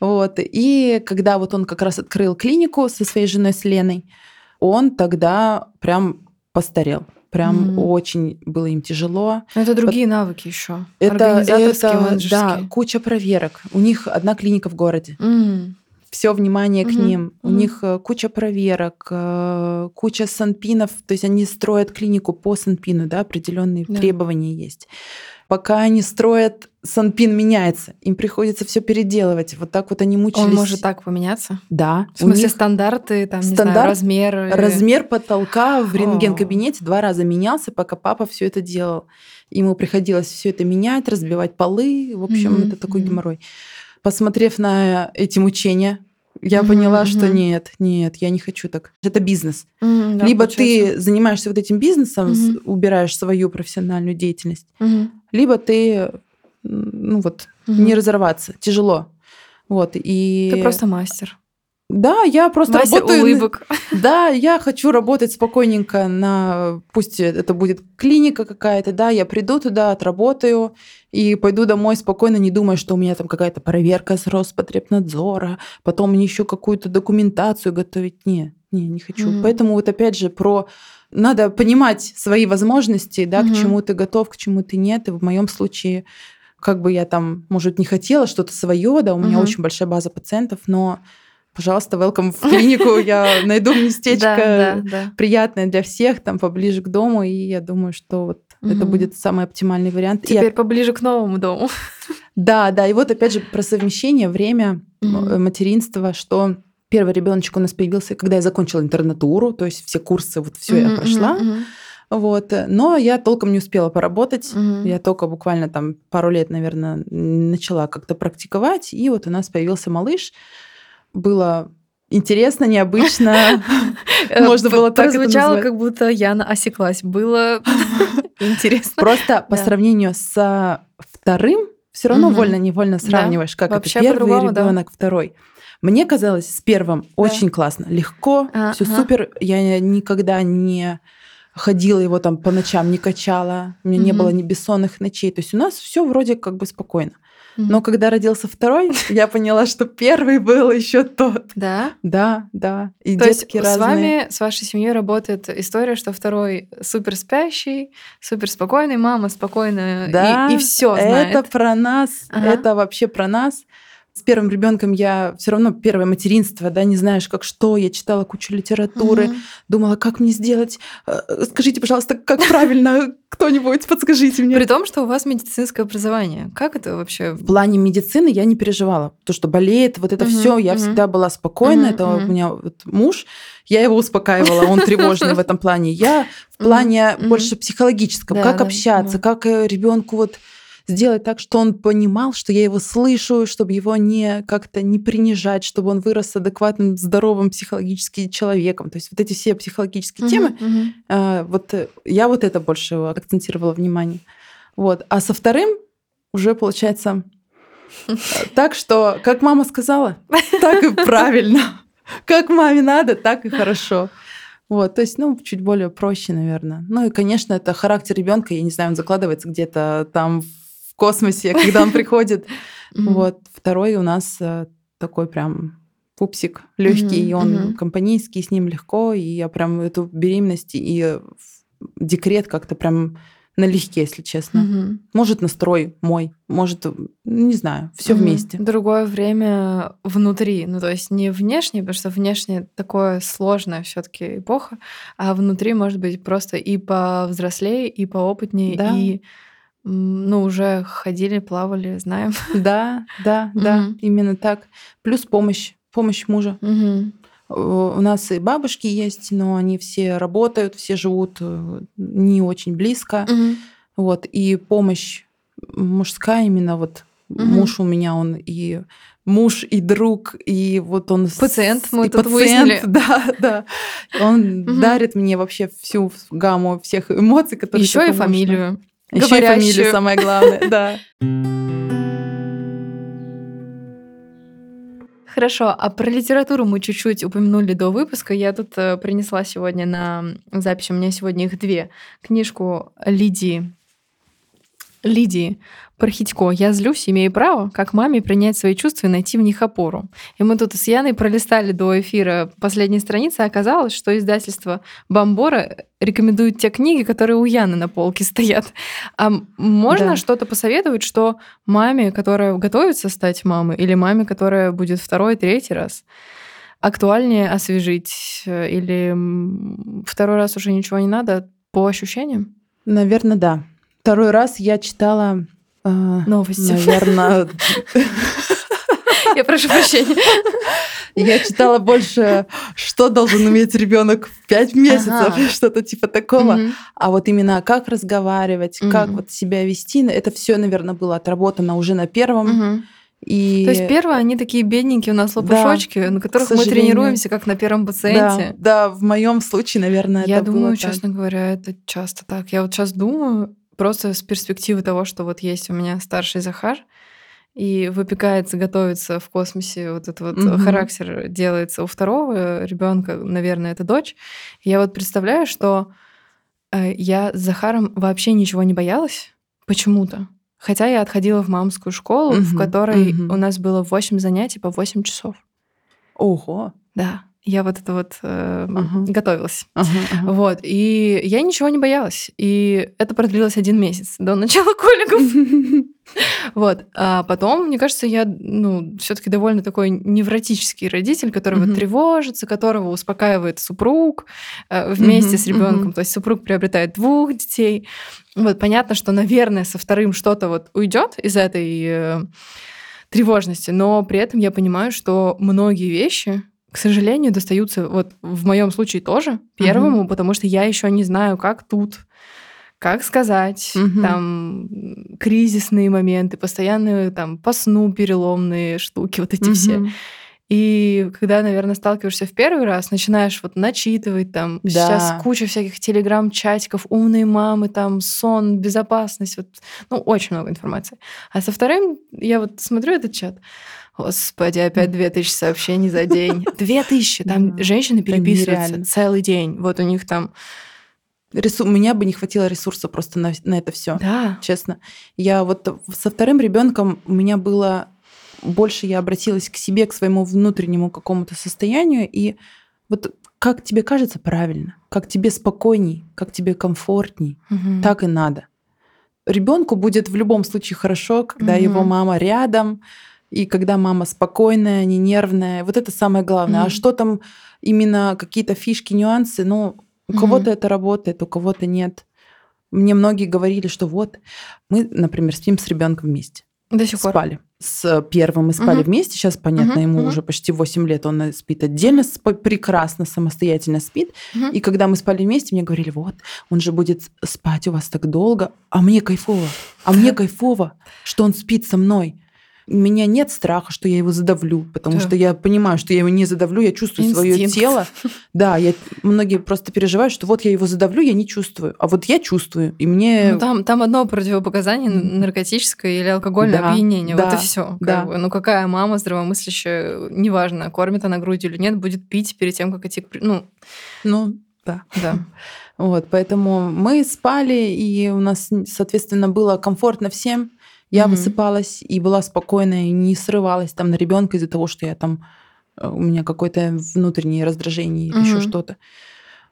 Вот. И когда вот он как раз открыл клинику со своей женой с Леной, он тогда прям постарел. Прям mm. очень было им тяжело. Но это другие Под... навыки еще. Это, это да, куча проверок. У них одна клиника в городе. Mm. Все внимание mm-hmm. к ним. Mm-hmm. У них э, куча проверок, э, куча санпинов. То есть они строят клинику по санпину, да, определенные да. требования есть пока они строят, Санпин меняется, им приходится все переделывать. Вот так вот они мучились. Он может так поменяться? Да. В смысле них стандарты, там, стандарт, не знаю, размеры? Размер потолка в рентген-кабинете два раза менялся, пока папа все это делал. Ему приходилось все это менять, разбивать полы. В общем, mm-hmm. это такой геморрой. Посмотрев на эти мучения, я mm-hmm. поняла, что нет, нет, я не хочу так. Это бизнес. Mm-hmm, да, либо получается. ты занимаешься вот этим бизнесом, mm-hmm. убираешь свою профессиональную деятельность, mm-hmm. Либо ты, ну вот, mm-hmm. не разорваться. Тяжело. Вот, и... Ты просто мастер. Да, я просто Мастер работаю. улыбок. Да, я хочу работать спокойненько на, пусть это будет клиника какая-то, да, я приду туда, отработаю и пойду домой спокойно, не думая, что у меня там какая-то проверка с Роспотребнадзора, потом мне еще какую-то документацию готовить. Не, не, не хочу. Mm. Поэтому вот опять же про надо понимать свои возможности, да, mm-hmm. к чему ты готов, к чему ты нет. И в моем случае как бы я там, может, не хотела что-то свое, да, у меня очень большая база пациентов, но пожалуйста, welcome в клинику, я найду местечко приятное для всех, там поближе к дому, и я думаю, что вот это будет самый оптимальный вариант. Теперь поближе к новому дому. Да, да, и вот опять же про совмещение, время, материнства, что первый ребеночек у нас появился, когда я закончила интернатуру, то есть все курсы, вот все я прошла. Вот. Но я толком не успела поработать. Угу. Я только буквально там пару лет, наверное, начала как-то практиковать. И вот у нас появился малыш было интересно, необычно. Можно было так Прозвучало, как будто Яна осеклась. Было интересно. Просто по сравнению с вторым, все равно вольно-невольно сравниваешь, как это первый ребенок, второй. Мне казалось с первым очень классно, легко, все супер. Я никогда не ходила его там по ночам, не качала, у меня mm-hmm. не было ни бессонных ночей. То есть у нас все вроде как бы спокойно. Но когда родился второй, я поняла, что первый был еще тот. Да? Да, да. И То детки есть разные. с вами, с вашей семьей работает история, что второй супер спящий, супер спокойный, мама спокойная да, и, и все знает. Это про нас, ага. это вообще про нас с первым ребенком я все равно первое материнство, да, не знаешь, как что. Я читала кучу литературы, угу. думала, как мне сделать. Э, скажите, пожалуйста, как правильно кто-нибудь подскажите мне. При том, что у вас медицинское образование, как это вообще? В плане медицины я не переживала, то, что болеет, вот это угу, все, я угу. всегда была спокойна. Угу, это угу. у меня вот муж, я его успокаивала, он тревожный в этом плане. Я в плане больше психологическом, как общаться, как э, ребенку вот сделать так, что он понимал, что я его слышу, чтобы его не как-то не принижать, чтобы он вырос адекватным, здоровым психологически человеком. То есть вот эти все психологические uh-huh, темы, uh-huh. Э, вот э, я вот это больше акцентировала внимание. Вот. А со вторым уже получается э, так, что как мама сказала, так и правильно. Как маме надо, так и хорошо. Вот, то есть, ну, чуть более проще, наверное. Ну и, конечно, это характер ребенка, я не знаю, он закладывается где-то там космосе, когда он приходит. Вот. Второй у нас э, такой прям пупсик легкий, и он компанейский, с ним легко, и я прям эту беременность и декрет как-то прям налегке, если честно. Угу. Может, настрой мой, может, не знаю, все угу. вместе. Другое время внутри, ну то есть не внешне, потому что внешне такое сложная все-таки эпоха, а внутри может быть просто и повзрослее, и поопытнее, да. и ну, уже ходили, плавали, знаем. Да, да, да, именно так. Плюс помощь, помощь мужа. У нас и бабушки есть, но они все работают, все живут э, не очень близко. Вот, и помощь мужская именно вот муж у меня, он и муж, и друг, и вот он... Пациент, мы и тут пациент, выяснили. Да, да. Он дарит мне вообще всю гамму всех эмоций, которые... Еще и фамилию. Еще и фамилию самое главное, да. Хорошо, а про литературу мы чуть-чуть упомянули до выпуска. Я тут э, принесла сегодня на запись, у меня сегодня их две. Книжку Лидии Лидии Пархитько «Я злюсь, имею право, как маме принять свои чувства и найти в них опору». И мы тут с Яной пролистали до эфира последней страницы, а оказалось, что издательство «Бомбора» рекомендует те книги, которые у Яны на полке стоят. А можно да. что-то посоветовать, что маме, которая готовится стать мамой, или маме, которая будет второй, третий раз, актуальнее освежить? Или второй раз уже ничего не надо по ощущениям? Наверное, да. Второй раз я читала... Э, Новости. Наверное... Я прошу прощения. Я читала больше, что должен уметь ребенок в 5 месяцев, ага. что-то типа такого. Угу. А вот именно как разговаривать, угу. как вот себя вести, это все, наверное, было отработано уже на первом. Угу. И... То есть первые они такие бедненькие у нас лопушочки, да, на которых мы тренируемся, как на первом пациенте. Да, да в моем случае, наверное, Я это думаю, было честно так. говоря, это часто так. Я вот сейчас думаю, просто с перспективы того, что вот есть у меня старший Захар, и выпекается, готовится в космосе, вот этот вот mm-hmm. характер делается у второго ребенка, наверное, это дочь. Я вот представляю, что э, я с Захаром вообще ничего не боялась почему-то. Хотя я отходила в мамскую школу, mm-hmm. в которой mm-hmm. у нас было 8 занятий по 8 часов. Ого! Да я вот это вот э, uh-huh. готовилась. Uh-huh, uh-huh. Вот. И я ничего не боялась. И это продлилось один месяц до начала коллегов. Вот. А потом, мне кажется, я, ну, все-таки довольно такой невротический родитель, который вот тревожится, которого успокаивает супруг э, вместе с ребенком. То есть супруг приобретает двух детей. Вот понятно, что, наверное, со вторым что-то вот уйдет из этой э, тревожности, но при этом я понимаю, что многие вещи к сожалению, достаются вот в моем случае тоже первому, угу. потому что я еще не знаю, как тут, как сказать, угу. там кризисные моменты, постоянные там по сну переломные штуки, вот эти угу. все. И когда, наверное, сталкиваешься в первый раз, начинаешь вот начитывать там да. сейчас куча всяких телеграм-чатиков, умные мамы, там сон, безопасность, вот, ну, очень много информации. А со вторым я вот смотрю этот чат, Господи, опять две тысячи сообщений за день. Две тысячи! Там женщины переписываются целый день. Вот у них там Ресу... Меня бы не хватило ресурса просто на, на это все. Да. Честно. Я вот со вторым ребенком у меня было больше я обратилась к себе, к своему внутреннему какому-то состоянию, и вот как тебе кажется правильно, как тебе спокойней, как тебе комфортней, угу. так и надо. Ребенку будет в любом случае хорошо, когда угу. его мама рядом, и когда мама спокойная, не нервная. Вот это самое главное. Mm. А что там именно какие-то фишки, нюансы, ну, у mm. кого-то это работает, у кого-то нет. Мне многие говорили, что вот мы, например, спим с ребенком вместе. До сих пор. Спали. С первым мы спали угу. вместе. Сейчас, понятно, угу, ему угу. уже почти 8 лет. Он спит отдельно, прекрасно, самостоятельно спит. Угу. И когда мы спали вместе, мне говорили, вот, он же будет спать у вас так долго. А мне кайфово. А мне кайфово, что он спит со мной у меня нет страха, что я его задавлю, потому да. что я понимаю, что я его не задавлю, я чувствую Инстинкт. свое тело. Да, я, многие просто переживают, что вот я его задавлю, я не чувствую, а вот я чувствую, и мне... Ну, там, там одно противопоказание наркотическое или алкогольное да, опьянение, да, вот и все. Да. Бы. Ну какая мама здравомыслящая, неважно, кормит она грудью или нет, будет пить перед тем, как идти к... Ну, ну да. Да. Вот, поэтому мы спали, и у нас, соответственно, было комфортно всем. Я mm-hmm. высыпалась и была спокойная, и не срывалась там на ребенка из-за того, что я там э, у меня какое-то внутреннее раздражение или mm-hmm. еще что-то.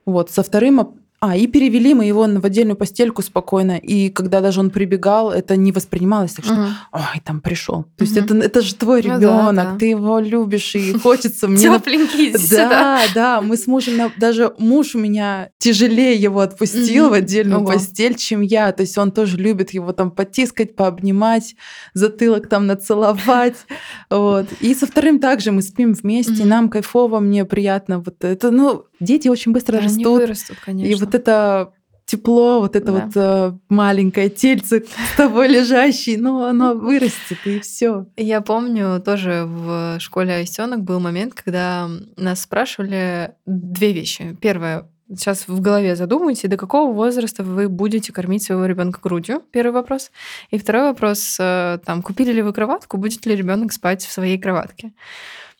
Вот со вторым а, и перевели мы его в отдельную постельку спокойно. И когда даже он прибегал, это не воспринималось так, что угу. ой, там пришел. То есть это, это же твой ребенок, ну, да, да. ты его любишь, и хочется мне. Тепленький Да, да. Мы с мужем, даже муж у меня тяжелее его отпустил в отдельную постель, чем я. То есть он тоже любит его там потискать, пообнимать, затылок там нацеловать. Вот. И со вторым также мы спим вместе, нам кайфово, мне приятно. Вот это, ну, дети очень быстро растут. Они вырастут, конечно. Вот это тепло, вот это да. вот э, маленькое тельце с тобой лежащее, ну, оно вырастет, и все. Я помню, тоже в школе Айсенок был момент, когда нас спрашивали две вещи. Первое, сейчас в голове задумайте, до какого возраста вы будете кормить своего ребенка грудью? Первый вопрос. И второй вопрос, э, там, купили ли вы кроватку, будет ли ребенок спать в своей кроватке?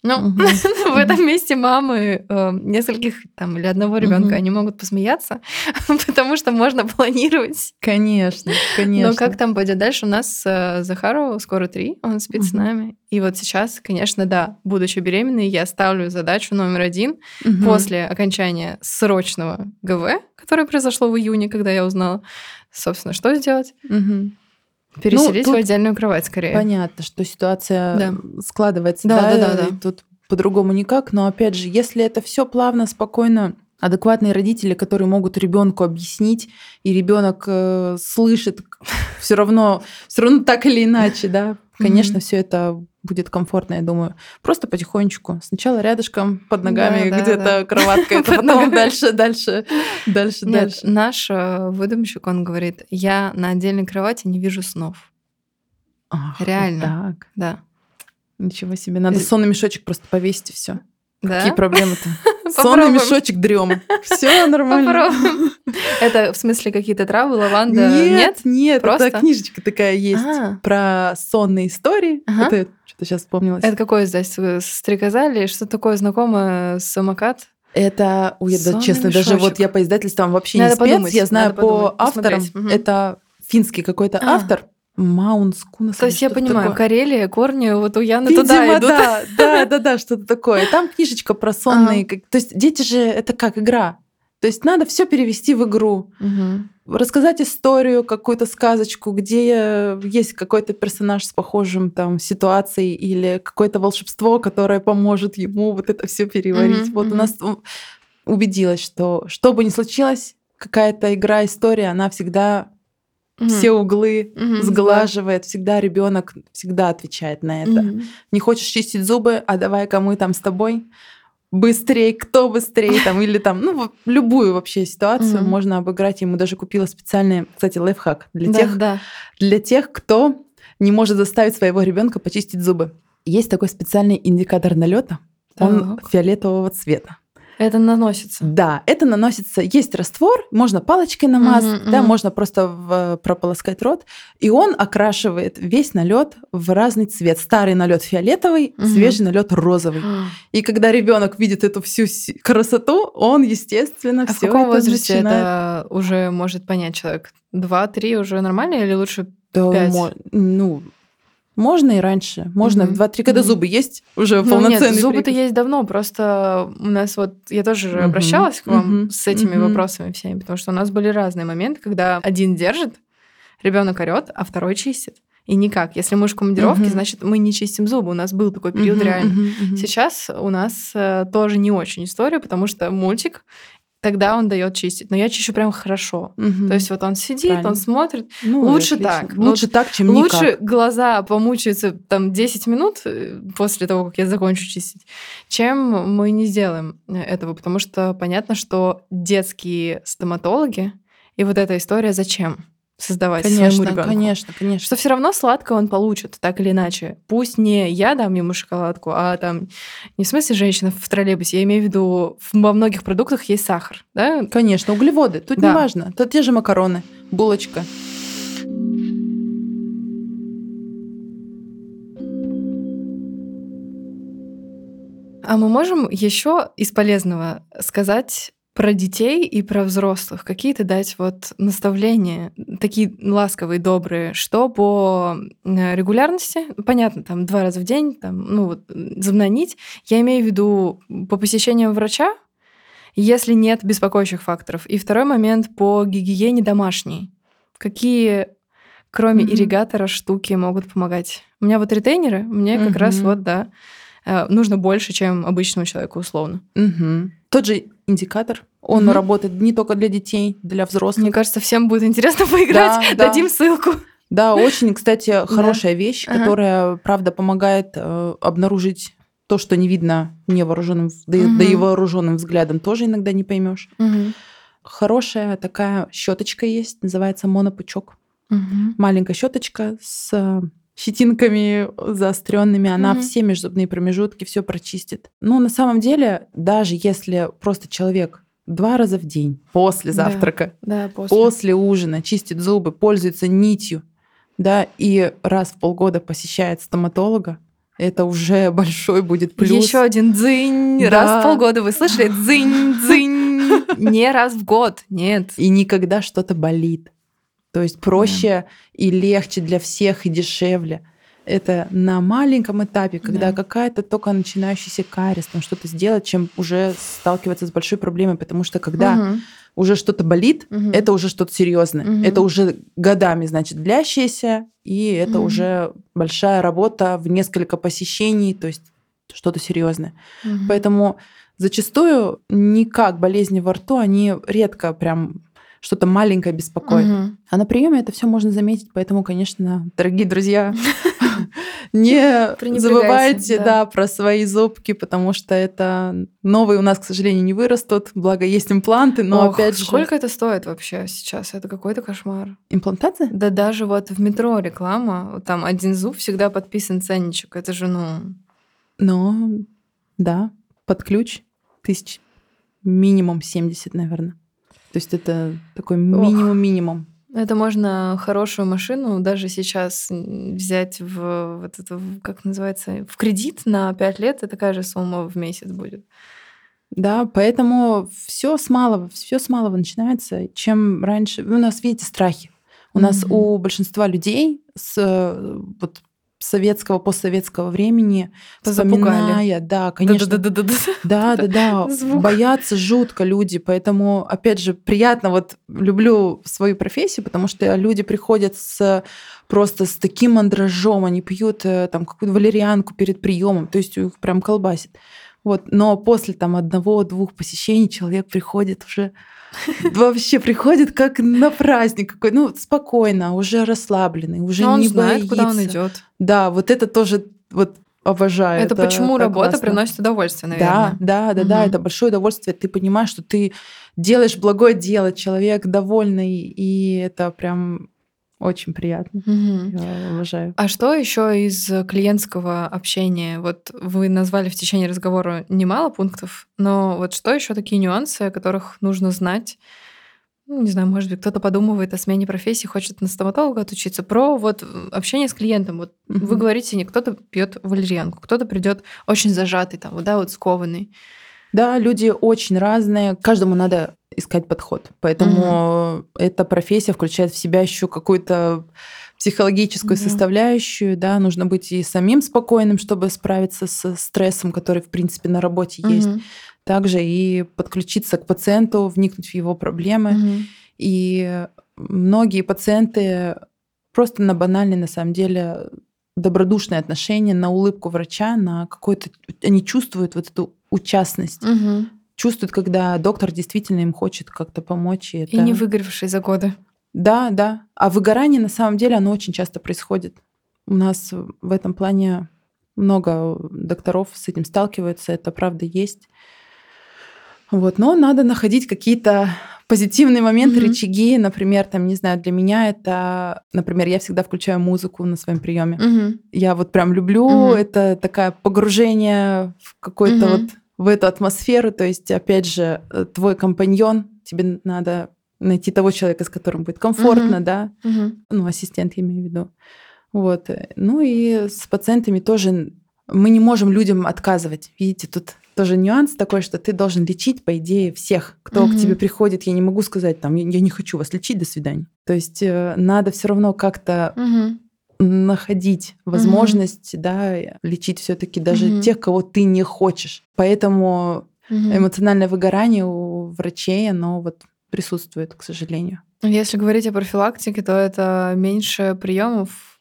Ну, в этом месте мамы э, нескольких там или одного ребенка, они могут посмеяться, потому что можно планировать. Конечно, конечно. Но как там пойдет дальше? У нас э, Захару скоро три, он спит с нами. И вот сейчас, конечно, да, будучи беременной, я ставлю задачу номер один после окончания срочного ГВ, которое произошло в июне, когда я узнала, собственно, что сделать. Переселить ну, в отдельную кровать скорее. Понятно, что ситуация да. складывается, да, да, да, да, да. Тут по-другому никак, но опять же, если это все плавно, спокойно, адекватные родители, которые могут ребенку объяснить, и ребенок э, слышит все равно, все равно так или иначе, да, конечно, все это будет комфортно, я думаю. Просто потихонечку. Сначала рядышком, под ногами да, где-то да, кроватка, потом дальше, дальше, дальше, дальше. Наш э, выдумщик, он говорит, я на отдельной кровати не вижу снов. Реально. так. Да. Ничего себе. Надо сонный мешочек просто повесить и все. Да? Какие проблемы-то? Сонный мешочек дрема. Все нормально. Попробуем. Это в смысле какие-то травы, лаванда? Нет, нет, Просто? это книжечка такая есть а. про сонные истории. Ага. Это что-то сейчас вспомнилось. Это какое здесь? Стрекоза или что такое знакомое? Самокат? Это, ой, да, честно, мешочек. даже вот я по издательствам вообще надо не спец, подумать, я знаю по авторам, угу. это финский какой-то а. автор, Маунскунас. То есть я понимаю, такое. Карелия, корни вот у Яны Видимо, туда идут. Да, да, да, да, что-то такое. Там книжечка про сонные. Ага. То есть дети же это как игра. То есть надо все перевести в игру. Угу. Рассказать историю, какую-то сказочку, где есть какой-то персонаж с похожим там ситуацией или какое-то волшебство, которое поможет ему вот это все переварить. Угу, вот угу. у нас убедилась, что что бы ни случилось, какая-то игра, история, она всегда угу. все углы угу, сглаживает. Да. Всегда ребенок всегда отвечает на это. Угу. Не хочешь чистить зубы, а давай-ка мы там с тобой быстрее, кто быстрее, там, или там, ну, любую вообще ситуацию угу. можно обыграть. Ему даже купила специальный, кстати, лайфхак для да, тех, да. для тех, кто не может заставить своего ребенка почистить зубы. Есть такой специальный индикатор налета, он фиолетового цвета. Это наносится. Да, это наносится. Есть раствор, можно палочкой намазать, Мгм, да, мгм. можно просто в- прополоскать рот, и он окрашивает весь налет в разный цвет. Старый налет фиолетовый, Мгм. свежий налет розовый. И когда ребенок видит эту всю красоту, он, естественно, А в все каком это возрасте начинает. это уже может понять человек? Два-три уже нормально или лучше пять? ну, можно и раньше. Можно Мгм. в 2-3, когда Мгм. зубы есть, уже Ну, полноценный нет, зубы-то есть давно, просто у нас вот, я тоже же Мгм, обращалась к вам мгм, с этими мгм. вопросами всеми, потому что у нас были разные моменты, когда один держит, ребенок орет, а второй чистит. И никак. Если мы в командировке, Мгм. значит, мы не чистим зубы. У нас был такой период Мгм, реально. мгм, мгм. Сейчас у нас э, тоже не очень история, потому что мультик, тогда он дает чистить. Но я чищу прям хорошо. Мгм. То есть вот он сидит, Правильно. он смотрит. Ну, лучше отлично. так. Лучше так, чем Лучше никак. глаза помучаются там 10 минут э, после того, как я закончу чистить, чем мы не сделаем э, этого, потому что понятно, что детские стоматологи и вот эта история зачем создавать своему Конечно, ребенку? конечно, конечно. Что все равно сладкое он получит, так или иначе. Пусть не я дам ему шоколадку, а там не в смысле женщина в троллейбусе, я имею в виду, во многих продуктах есть сахар, да? Конечно, углеводы. Тут Да. не важно. Тут те же макароны, булочка. А мы можем еще из полезного сказать про детей и про взрослых? Какие-то дать вот наставления, такие ласковые, добрые, что по регулярности? Понятно, там два раза в день, там, ну вот, зубная нить. Я имею в виду по посещениям врача, если нет беспокоящих факторов. И второй момент по гигиене домашней. Какие, кроме Мгм. ирригатора, штуки могут помогать? У меня вот ретейнеры, мне как раз вот, да, э, нужно больше, чем обычному человеку, условно. Мгм. Тот же индикатор. Он Мгм. работает не только для детей, для взрослых. Мне кажется, всем будет интересно поиграть. да. Дадим ссылку. Да, очень, кстати, хорошая вещь, Ага. которая, правда, помогает э, обнаружить то, что не видно невооруженным, да, Мгм. да и вооруженным взглядом тоже иногда не поймешь. Хорошая такая щеточка есть, называется монопучок. Маленькая щеточка с щетинками заостренными, она Мгм. все межзубные промежутки, все прочистит. Но на самом деле, даже если просто человек два раза в день после Да. завтрака Да, после. после ужина чистит зубы, пользуется нитью, да, и раз в полгода посещает стоматолога, это уже большой будет плюс. Еще один дзынь. Да. Раз в полгода вы слышали? Дзынь, дзынь. Не раз в год. Нет. И никогда что-то болит. То есть проще и легче для всех и дешевле. Это на маленьком этапе, когда Да. какая-то только начинающаяся кариес, там что-то сделать, чем уже сталкиваться с большой проблемой, потому что когда Мгм. уже что-то болит, Мгм. это уже что-то серьезное. Мгм. Это уже годами, значит, длящееся, и это Мгм. уже большая работа в несколько посещений, то есть что-то серьезное. Мгм. Поэтому зачастую никак болезни во рту, они редко прям что-то маленькое беспокоит. Мгм. А на приеме это все можно заметить, поэтому, конечно, дорогие друзья, не забывайте да. да, про свои зубки, потому что это новые у нас, к сожалению, не вырастут. Благо есть импланты, но Ох, опять же сколько это стоит вообще сейчас? Это какой-то кошмар. имплантация. Да даже вот в метро реклама, там один зуб всегда подписан ценничек. Это же, ну... Но да, под ключ тысяч минимум 70, наверное. То есть это такой минимум-минимум. Это можно хорошую машину даже сейчас взять в вот это, как называется, в кредит на 5 лет, и такая же сумма в месяц будет. Да, поэтому все с малого, все с малого начинается. Чем раньше, у нас, видите, страхи. У нас Мгм. у большинства людей с э, вот советского, постсоветского времени, вспоминая, да, конечно. Да, да, да. Боятся жутко люди. Поэтому, опять же, приятно, вот люблю свою профессию, потому что люди приходят с просто с таким мандражом, они пьют э, там какую-то валерьянку перед приемом, то есть их прям колбасит. Вот. Но после там одного-двух посещений человек приходит уже вообще приходит как на праздник какой, ну спокойно, уже расслабленный, уже Но он не знает, боится. куда он идет. Да, вот это тоже вот обожаю. Это, почему так работа классно. приносит удовольствие, наверное. Да, да, да, да, Мгм. это большое удовольствие. Ты понимаешь, что ты делаешь благое дело, человек довольный, и это прям очень приятно. Угу. Я уважаю. А что еще из клиентского общения? Вот вы назвали в течение разговора немало пунктов, но вот что еще такие нюансы, о которых нужно знать? Ну, не знаю, может быть, кто-то подумывает о смене профессии, хочет на стоматолога отучиться. Про вот общение с клиентом. Вот угу. вы говорите, не кто-то пьет валерьянку, кто-то придет очень зажатый, там, да, вот скованный. Да, люди очень разные, каждому надо искать подход. Поэтому mm эта профессия включает в себя еще какую-то психологическую mm составляющую, да, нужно быть и самим спокойным, чтобы справиться с стрессом, который, в принципе, на работе mm есть. Также и подключиться к пациенту, вникнуть в его проблемы. mm И многие пациенты просто на банальные, на самом деле, добродушное отношение, на улыбку врача, на какой-то... Они чувствуют вот эту участность. Угу. Чувствуют, когда доктор действительно им хочет как-то помочь. И, это... и не выгоревшие за годы. Да, да. А выгорание, на самом деле, оно очень часто происходит. У нас в этом плане много докторов с этим сталкиваются, это правда есть. Вот, но надо находить какие-то позитивные моменты, mm-hmm. рычаги. Например, там, не знаю, для меня это, например, я всегда включаю музыку на своем приеме. Mm-hmm. Я вот прям люблю mm-hmm. это такое погружение в какой-то mm-hmm. вот в эту атмосферу. То есть, опять же, э, твой компаньон, тебе надо найти того человека, с которым будет комфортно, mm-hmm. да, mm-hmm. ну, ассистент, я имею в виду. Вот. Ну и с пациентами тоже мы не можем людям отказывать. Видите, тут тоже нюанс такой, что ты должен лечить, по идее, всех, кто угу. к тебе приходит. Я не могу сказать, там, я не хочу вас лечить, до свидания. То есть э, надо все равно как-то угу. находить возможность, угу. да, лечить все-таки даже угу. тех, кого ты не хочешь. Поэтому угу. эмоциональное выгорание у врачей, оно вот присутствует, к сожалению. Если говорить о профилактике, то это меньше приемов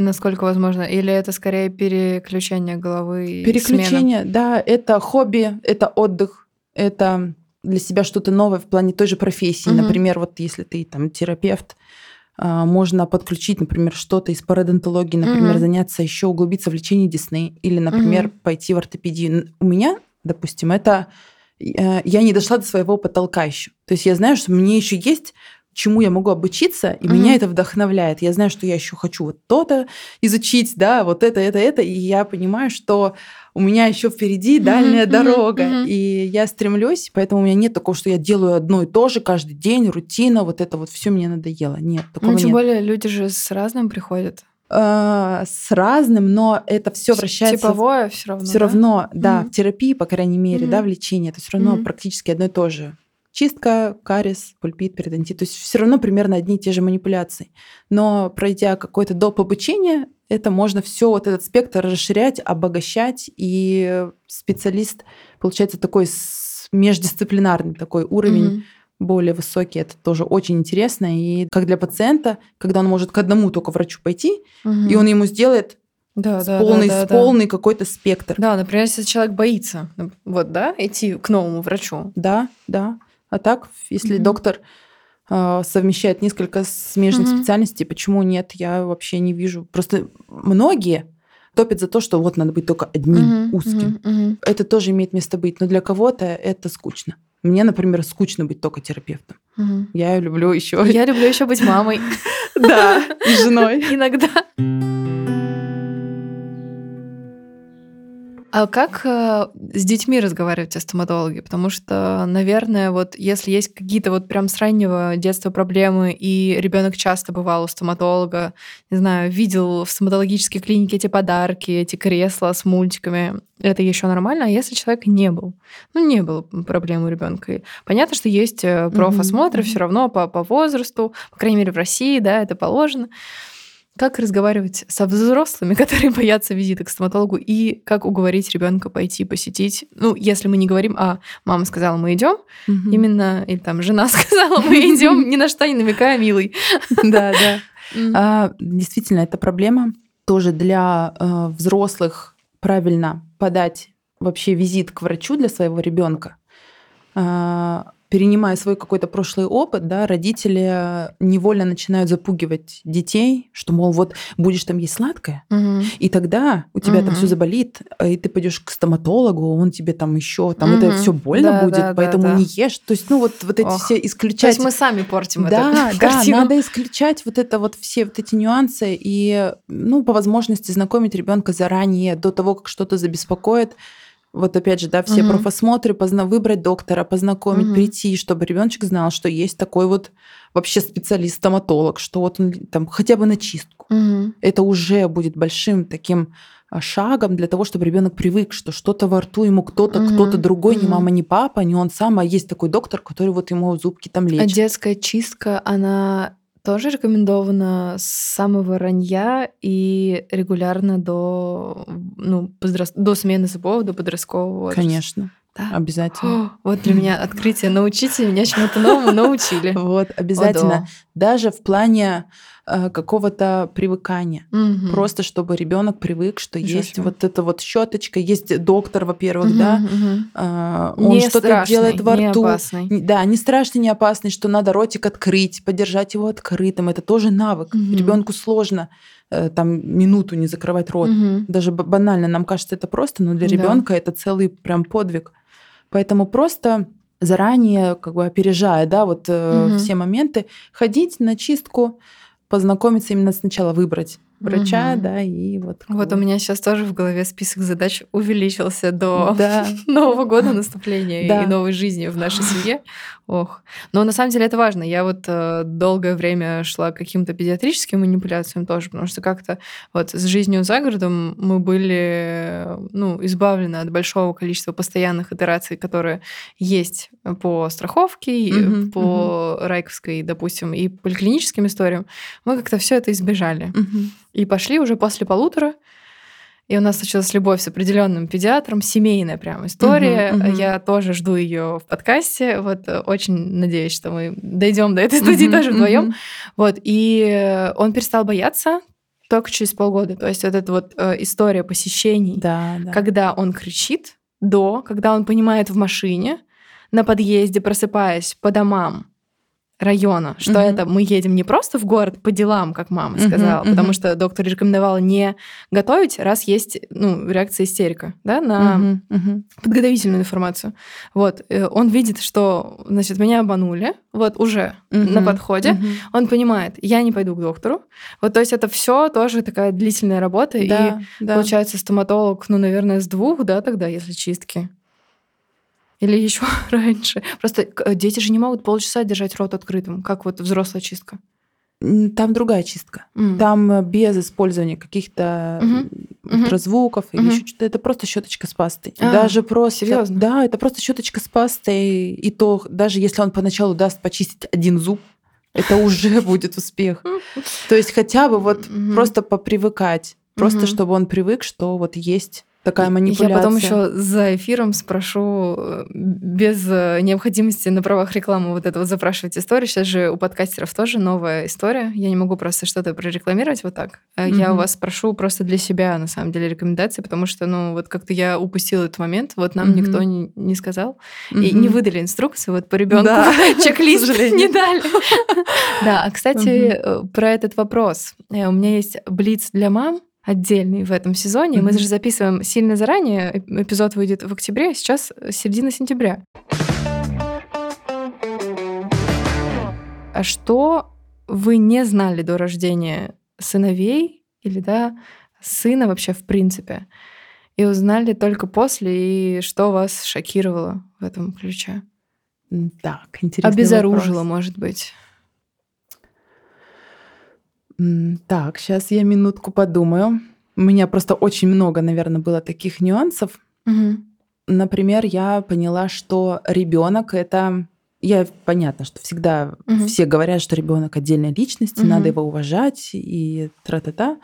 Насколько возможно? Или это скорее переключение головы? Переключение, смена? да, это хобби, это отдых, это для себя что-то новое в плане той же профессии. Угу. Например, вот если ты там терапевт, а, можно подключить, например, что-то из пародонтологии, например, угу. заняться еще углубиться в лечение десны или, например, угу. пойти в ортопедию. У меня, допустим, это э, я не дошла до своего потолка еще. То есть я знаю, что мне еще есть чему я могу обучиться, и mm-hmm. меня это вдохновляет. Я знаю, что я еще хочу вот то-то изучить, да, вот это, это, это, и я понимаю, что у меня еще впереди дальняя mm-hmm. дорога, mm-hmm. и я стремлюсь, поэтому у меня нет такого, что я делаю одно и то же каждый день, рутина, вот это вот все мне надоело. Нет, такого ну, тем нет. более люди же с разным приходят а, с разным, но это все вращается. Типовое все равно. Все да? равно, да, mm-hmm. в терапии, по крайней мере, mm-hmm. да, в лечении, это все равно mm-hmm. практически одно и то же чистка, карис, пульпит, периодонтит. То есть все равно примерно одни и те же манипуляции. Но пройдя какое-то доп. обучение, это можно все вот этот спектр расширять, обогащать, и специалист получается такой междисциплинарный такой уровень. Mm-hmm более высокий, это тоже очень интересно. И как для пациента, когда он может к одному только врачу пойти, угу. и он ему сделает да, с да, полный, да, да, с полный да. какой-то спектр. Да, например, если человек боится, вот, да, идти к новому врачу. Да, да. А так, если mm-hmm. доктор э, совмещает несколько смежных mm-hmm. специальностей, почему нет, я вообще не вижу. Просто многие топят за то, что вот надо быть только одним mm-hmm. узким. Mm-hmm. Это тоже имеет место быть, но для кого-то это скучно. Мне, например, скучно быть только терапевтом. Угу. Я люблю еще. Я люблю еще быть мамой. Да, и женой. Иногда. А как э, с детьми разговаривать о стоматологе? Потому что, наверное, вот если есть какие-то вот прям с раннего детства проблемы, и ребенок часто бывал у стоматолога, не знаю, видел в стоматологической клинике эти подарки, эти кресла с мультиками, это еще нормально. А если человек не был? Ну, не было проблем у ребенка. Понятно, что есть э, профосмотры mm-hmm. все равно по, по возрасту, по крайней мере, в России, да, это положено. Как разговаривать со взрослыми, которые боятся визита к стоматологу, и как уговорить ребенка пойти посетить? Ну, если мы не говорим, а мама сказала, мы идем, угу. именно, или там жена сказала, мы идем, ни на что не намекая, милый. Да, да. А, действительно, это проблема тоже для э, взрослых правильно подать вообще визит к врачу для своего ребенка. А, перенимая свой какой-то прошлый опыт, да, родители невольно начинают запугивать детей, что, мол, вот будешь там есть сладкое, угу. и тогда у тебя угу. там все заболит, и ты пойдешь к стоматологу, он тебе там еще, там угу. это все больно да, будет, да, поэтому да, да. не ешь. То есть, ну вот, вот эти Ох. все исключать. То есть мы сами портим да, эту Да, картину. надо исключать вот это вот все вот эти нюансы и, ну, по возможности знакомить ребенка заранее, до того, как что-то забеспокоит, вот опять же, да, все угу. профосмотры, позна- выбрать доктора, познакомить, угу. прийти, чтобы ребеночек знал, что есть такой вот вообще специалист-стоматолог, что вот он там хотя бы на чистку. Угу. Это уже будет большим таким а, шагом для того, чтобы ребенок привык, что что-то во рту ему кто-то, угу. кто-то другой, угу. не мама, не папа, не он сам, а есть такой доктор, который вот ему зубки там лечит. А детская чистка, она тоже рекомендовано с самого ранья и регулярно до, ну, подрос... до смены зубов, до подросткового возраста. Конечно. Да? Обязательно. О, вот для меня открытие. Научите меня чему-то новому, научили. Вот, обязательно. Даже в плане какого-то привыкания. Угу. Просто чтобы ребенок привык, что Жестко. есть вот эта вот щеточка, есть доктор, во-первых, угу, да, угу. он что-то делает во рту. Опасный. Да, не страшный, не опасный, что надо ротик открыть, подержать его открытым. Это тоже навык. Угу. Ребенку сложно э, там минуту не закрывать рот. Угу. Даже банально, нам кажется это просто, но для ребенка да. это целый прям подвиг. Поэтому просто заранее, как бы опережая, да, вот угу. все моменты, ходить на чистку, познакомиться именно сначала выбрать врача, угу. да, и вот. Вот у меня сейчас тоже в голове список задач увеличился до да. Нового года наступления да. и новой жизни в нашей семье. Ох. Но на самом деле это важно. Я вот э, долгое время шла к каким-то педиатрическим манипуляциям тоже, потому что как-то вот с жизнью за городом мы были ну, избавлены от большого количества постоянных итераций, которые есть по страховке, угу, по угу. Райковской, допустим, и поликлиническим историям. Мы как-то все это избежали. Угу. И пошли уже после полутора. И у нас случилась любовь с определенным педиатром, семейная прям история. Uh-huh, uh-huh. Я тоже жду ее в подкасте. Вот э, очень надеюсь, что мы дойдем до этой студии uh-huh, тоже вдвоем. Uh-huh. Вот и он перестал бояться только через полгода. То есть вот эта вот э, история посещений, да, да. когда он кричит, до, когда он понимает в машине, на подъезде, просыпаясь по домам, района, что угу. это мы едем не просто в город по делам, как мама сказала, угу, потому что доктор рекомендовал не готовить, раз есть ну, реакция истерика, да, на угу. подготовительную информацию. Вот, э, он видит, что, значит, меня обманули, вот уже угу, на подходе, угу. он понимает, я не пойду к доктору. Вот, то есть это все тоже такая длительная работа, да, и да. получается стоматолог, ну, наверное, с двух, да, тогда, если чистки. Или еще раньше. Просто э, дети же не могут полчаса держать рот открытым, как вот взрослая чистка. Там другая чистка. Mm. Там э, без использования каких-то mm-hmm. ультразвуков mm-hmm. или еще что-то. Это просто щеточка с пастой. А, даже просто. Серьезно? Да, это просто щеточка с пастой. И то, даже если он поначалу даст почистить один зуб, это уже будет успех. То есть хотя бы вот просто попривыкать. Просто чтобы он привык, что вот есть такая манипуляция. Я потом еще за эфиром спрошу э, без э, необходимости на правах рекламы вот этого запрашивать историю. Сейчас же у подкастеров тоже новая история. Я не могу просто что-то прорекламировать вот так. Mm-hmm. Я у вас спрошу просто для себя, на самом деле, рекомендации, потому что, ну, вот как-то я упустила этот момент, вот нам mm-hmm. никто не, не сказал mm-hmm. и не выдали инструкции вот по ребенку. Да. Чек-лист не дали. Да, а, кстати, про этот вопрос. У меня есть блиц для мам, отдельный в этом сезоне. Mm-hmm. Мы же записываем сильно заранее. Эпизод выйдет в октябре, а сейчас середина сентября. А что вы не знали до рождения сыновей или да, сына вообще в принципе? И узнали только после, и что вас шокировало в этом ключе? Так, интересно. Обезоружило, вопрос. может быть. Так, сейчас я минутку подумаю. У меня просто очень много, наверное, было таких нюансов. Угу. Например, я поняла, что ребенок это я понятно, что всегда угу. все говорят, что ребенок отдельная личность, угу. надо его уважать и тра-та-та.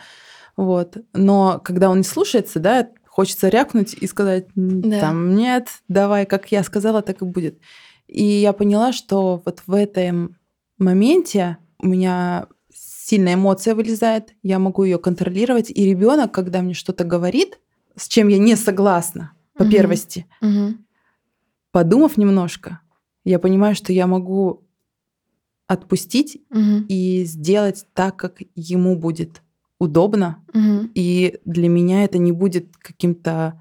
Вот. Но когда он не слушается, да, хочется рякнуть и сказать, да. там, нет, давай, как я сказала, так и будет. И я поняла, что вот в этом моменте у меня сильная эмоция вылезает, я могу ее контролировать, и ребенок, когда мне что-то говорит, с чем я не согласна, по угу. первости, угу. подумав немножко, Я понимаю, что я могу отпустить Мгм. и сделать так, как ему будет удобно. Мгм. И для меня это не будет каким-то,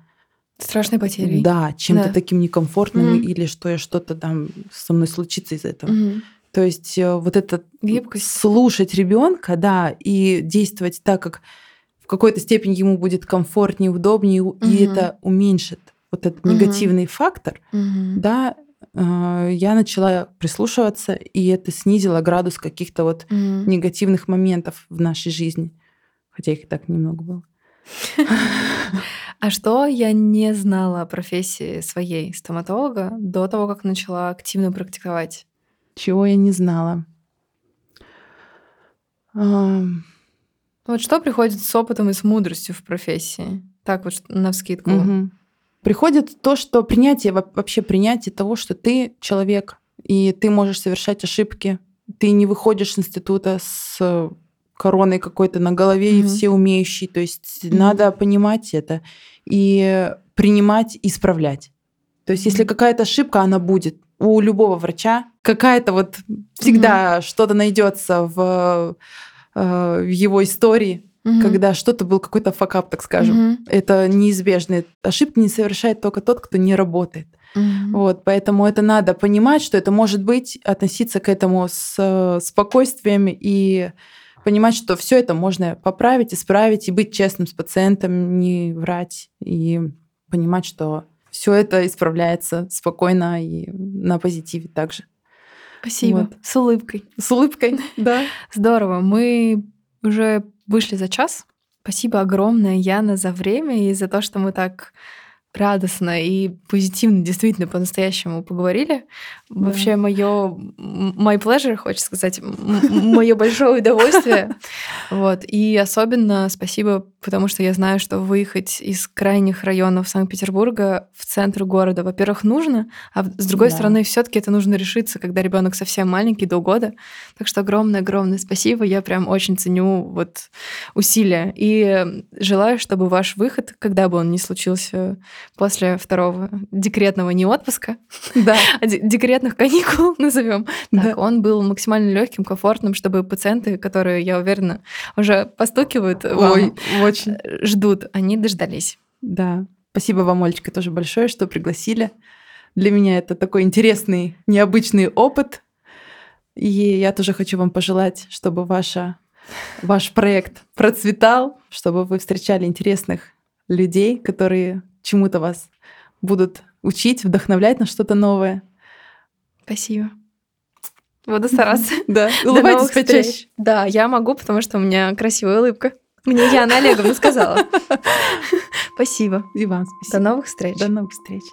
Страшной потерей. да, чем-то Да. таким некомфортным Мгм. или что я что-то там со мной случится из этого. Мгм. То есть э, вот это Гибкость. слушать ребенка, да, и действовать так, как в какой-то степени ему будет комфортнее, удобнее, и Мгм. это уменьшит вот этот Мгм. негативный фактор, Мгм. да, э, я начала прислушиваться, и это снизило градус каких-то вот Мгм. негативных моментов в нашей жизни. Хотя их и так немного было. А что я не знала о профессии своей стоматолога до того, как начала активно практиковать? Чего я не знала. Вот что приходит с опытом и с мудростью в профессии? Так вот, на вскидку. Мгм. Приходит то, что принятие, во- вообще принятие того, что ты человек, и ты можешь совершать ошибки. Ты не выходишь с института с короной какой-то на голове и Мгм. все умеющий. То есть Мгм. надо понимать это и принимать, исправлять. То есть если какая-то ошибка, она будет. У любого врача какая-то вот всегда что-то найдется в, э, в его истории, Мгм. когда что-то был какой-то факап, так скажем. Мгм. Это неизбежно. Ошибки не совершает только тот, кто не работает. Мгм. Вот, поэтому это надо понимать, что это может быть, относиться к этому с э, спокойствием и понимать, что все это можно поправить, исправить и быть честным с пациентом, не врать и понимать, что все это исправляется спокойно и на позитиве также. Спасибо. Вот. С улыбкой. С улыбкой, да. Здорово. Мы уже вышли за час. Спасибо огромное, Яна, за время и за то, что мы так радостно и позитивно действительно по-настоящему поговорили. Да. Вообще мое my pleasure, хочется сказать, мое большое удовольствие. Вот. И особенно спасибо, потому что я знаю, что выехать из крайних районов Санкт-Петербурга в центр города, во-первых, нужно, а с другой Да. стороны, все-таки это нужно решиться, когда ребенок совсем маленький, до года. Так что огромное-огромное спасибо. Я прям очень ценю вот усилия. И желаю, чтобы ваш выход, когда бы он ни случился после второго декретного не отпуска, Да. а де- декретных каникул назовем, Да. так, он был максимально легким, комфортным, чтобы пациенты, которые, я уверена, уже постукивают, вам, Ой, очень. э, ждут, они дождались. Да. Спасибо вам, Олечка, тоже большое, что пригласили. Для меня это такой интересный, необычный опыт. И я тоже хочу вам пожелать, чтобы ваша, ваш проект процветал, чтобы вы встречали интересных людей, которые чему-то вас будут учить, вдохновлять на что-то новое. Спасибо. Буду стараться. Да, До улыбайтесь почаще. Да, я могу, потому что у меня красивая улыбка. Мне Яна Олеговна сказала. Спасибо. И вам До спасибо. новых встреч. До новых встреч.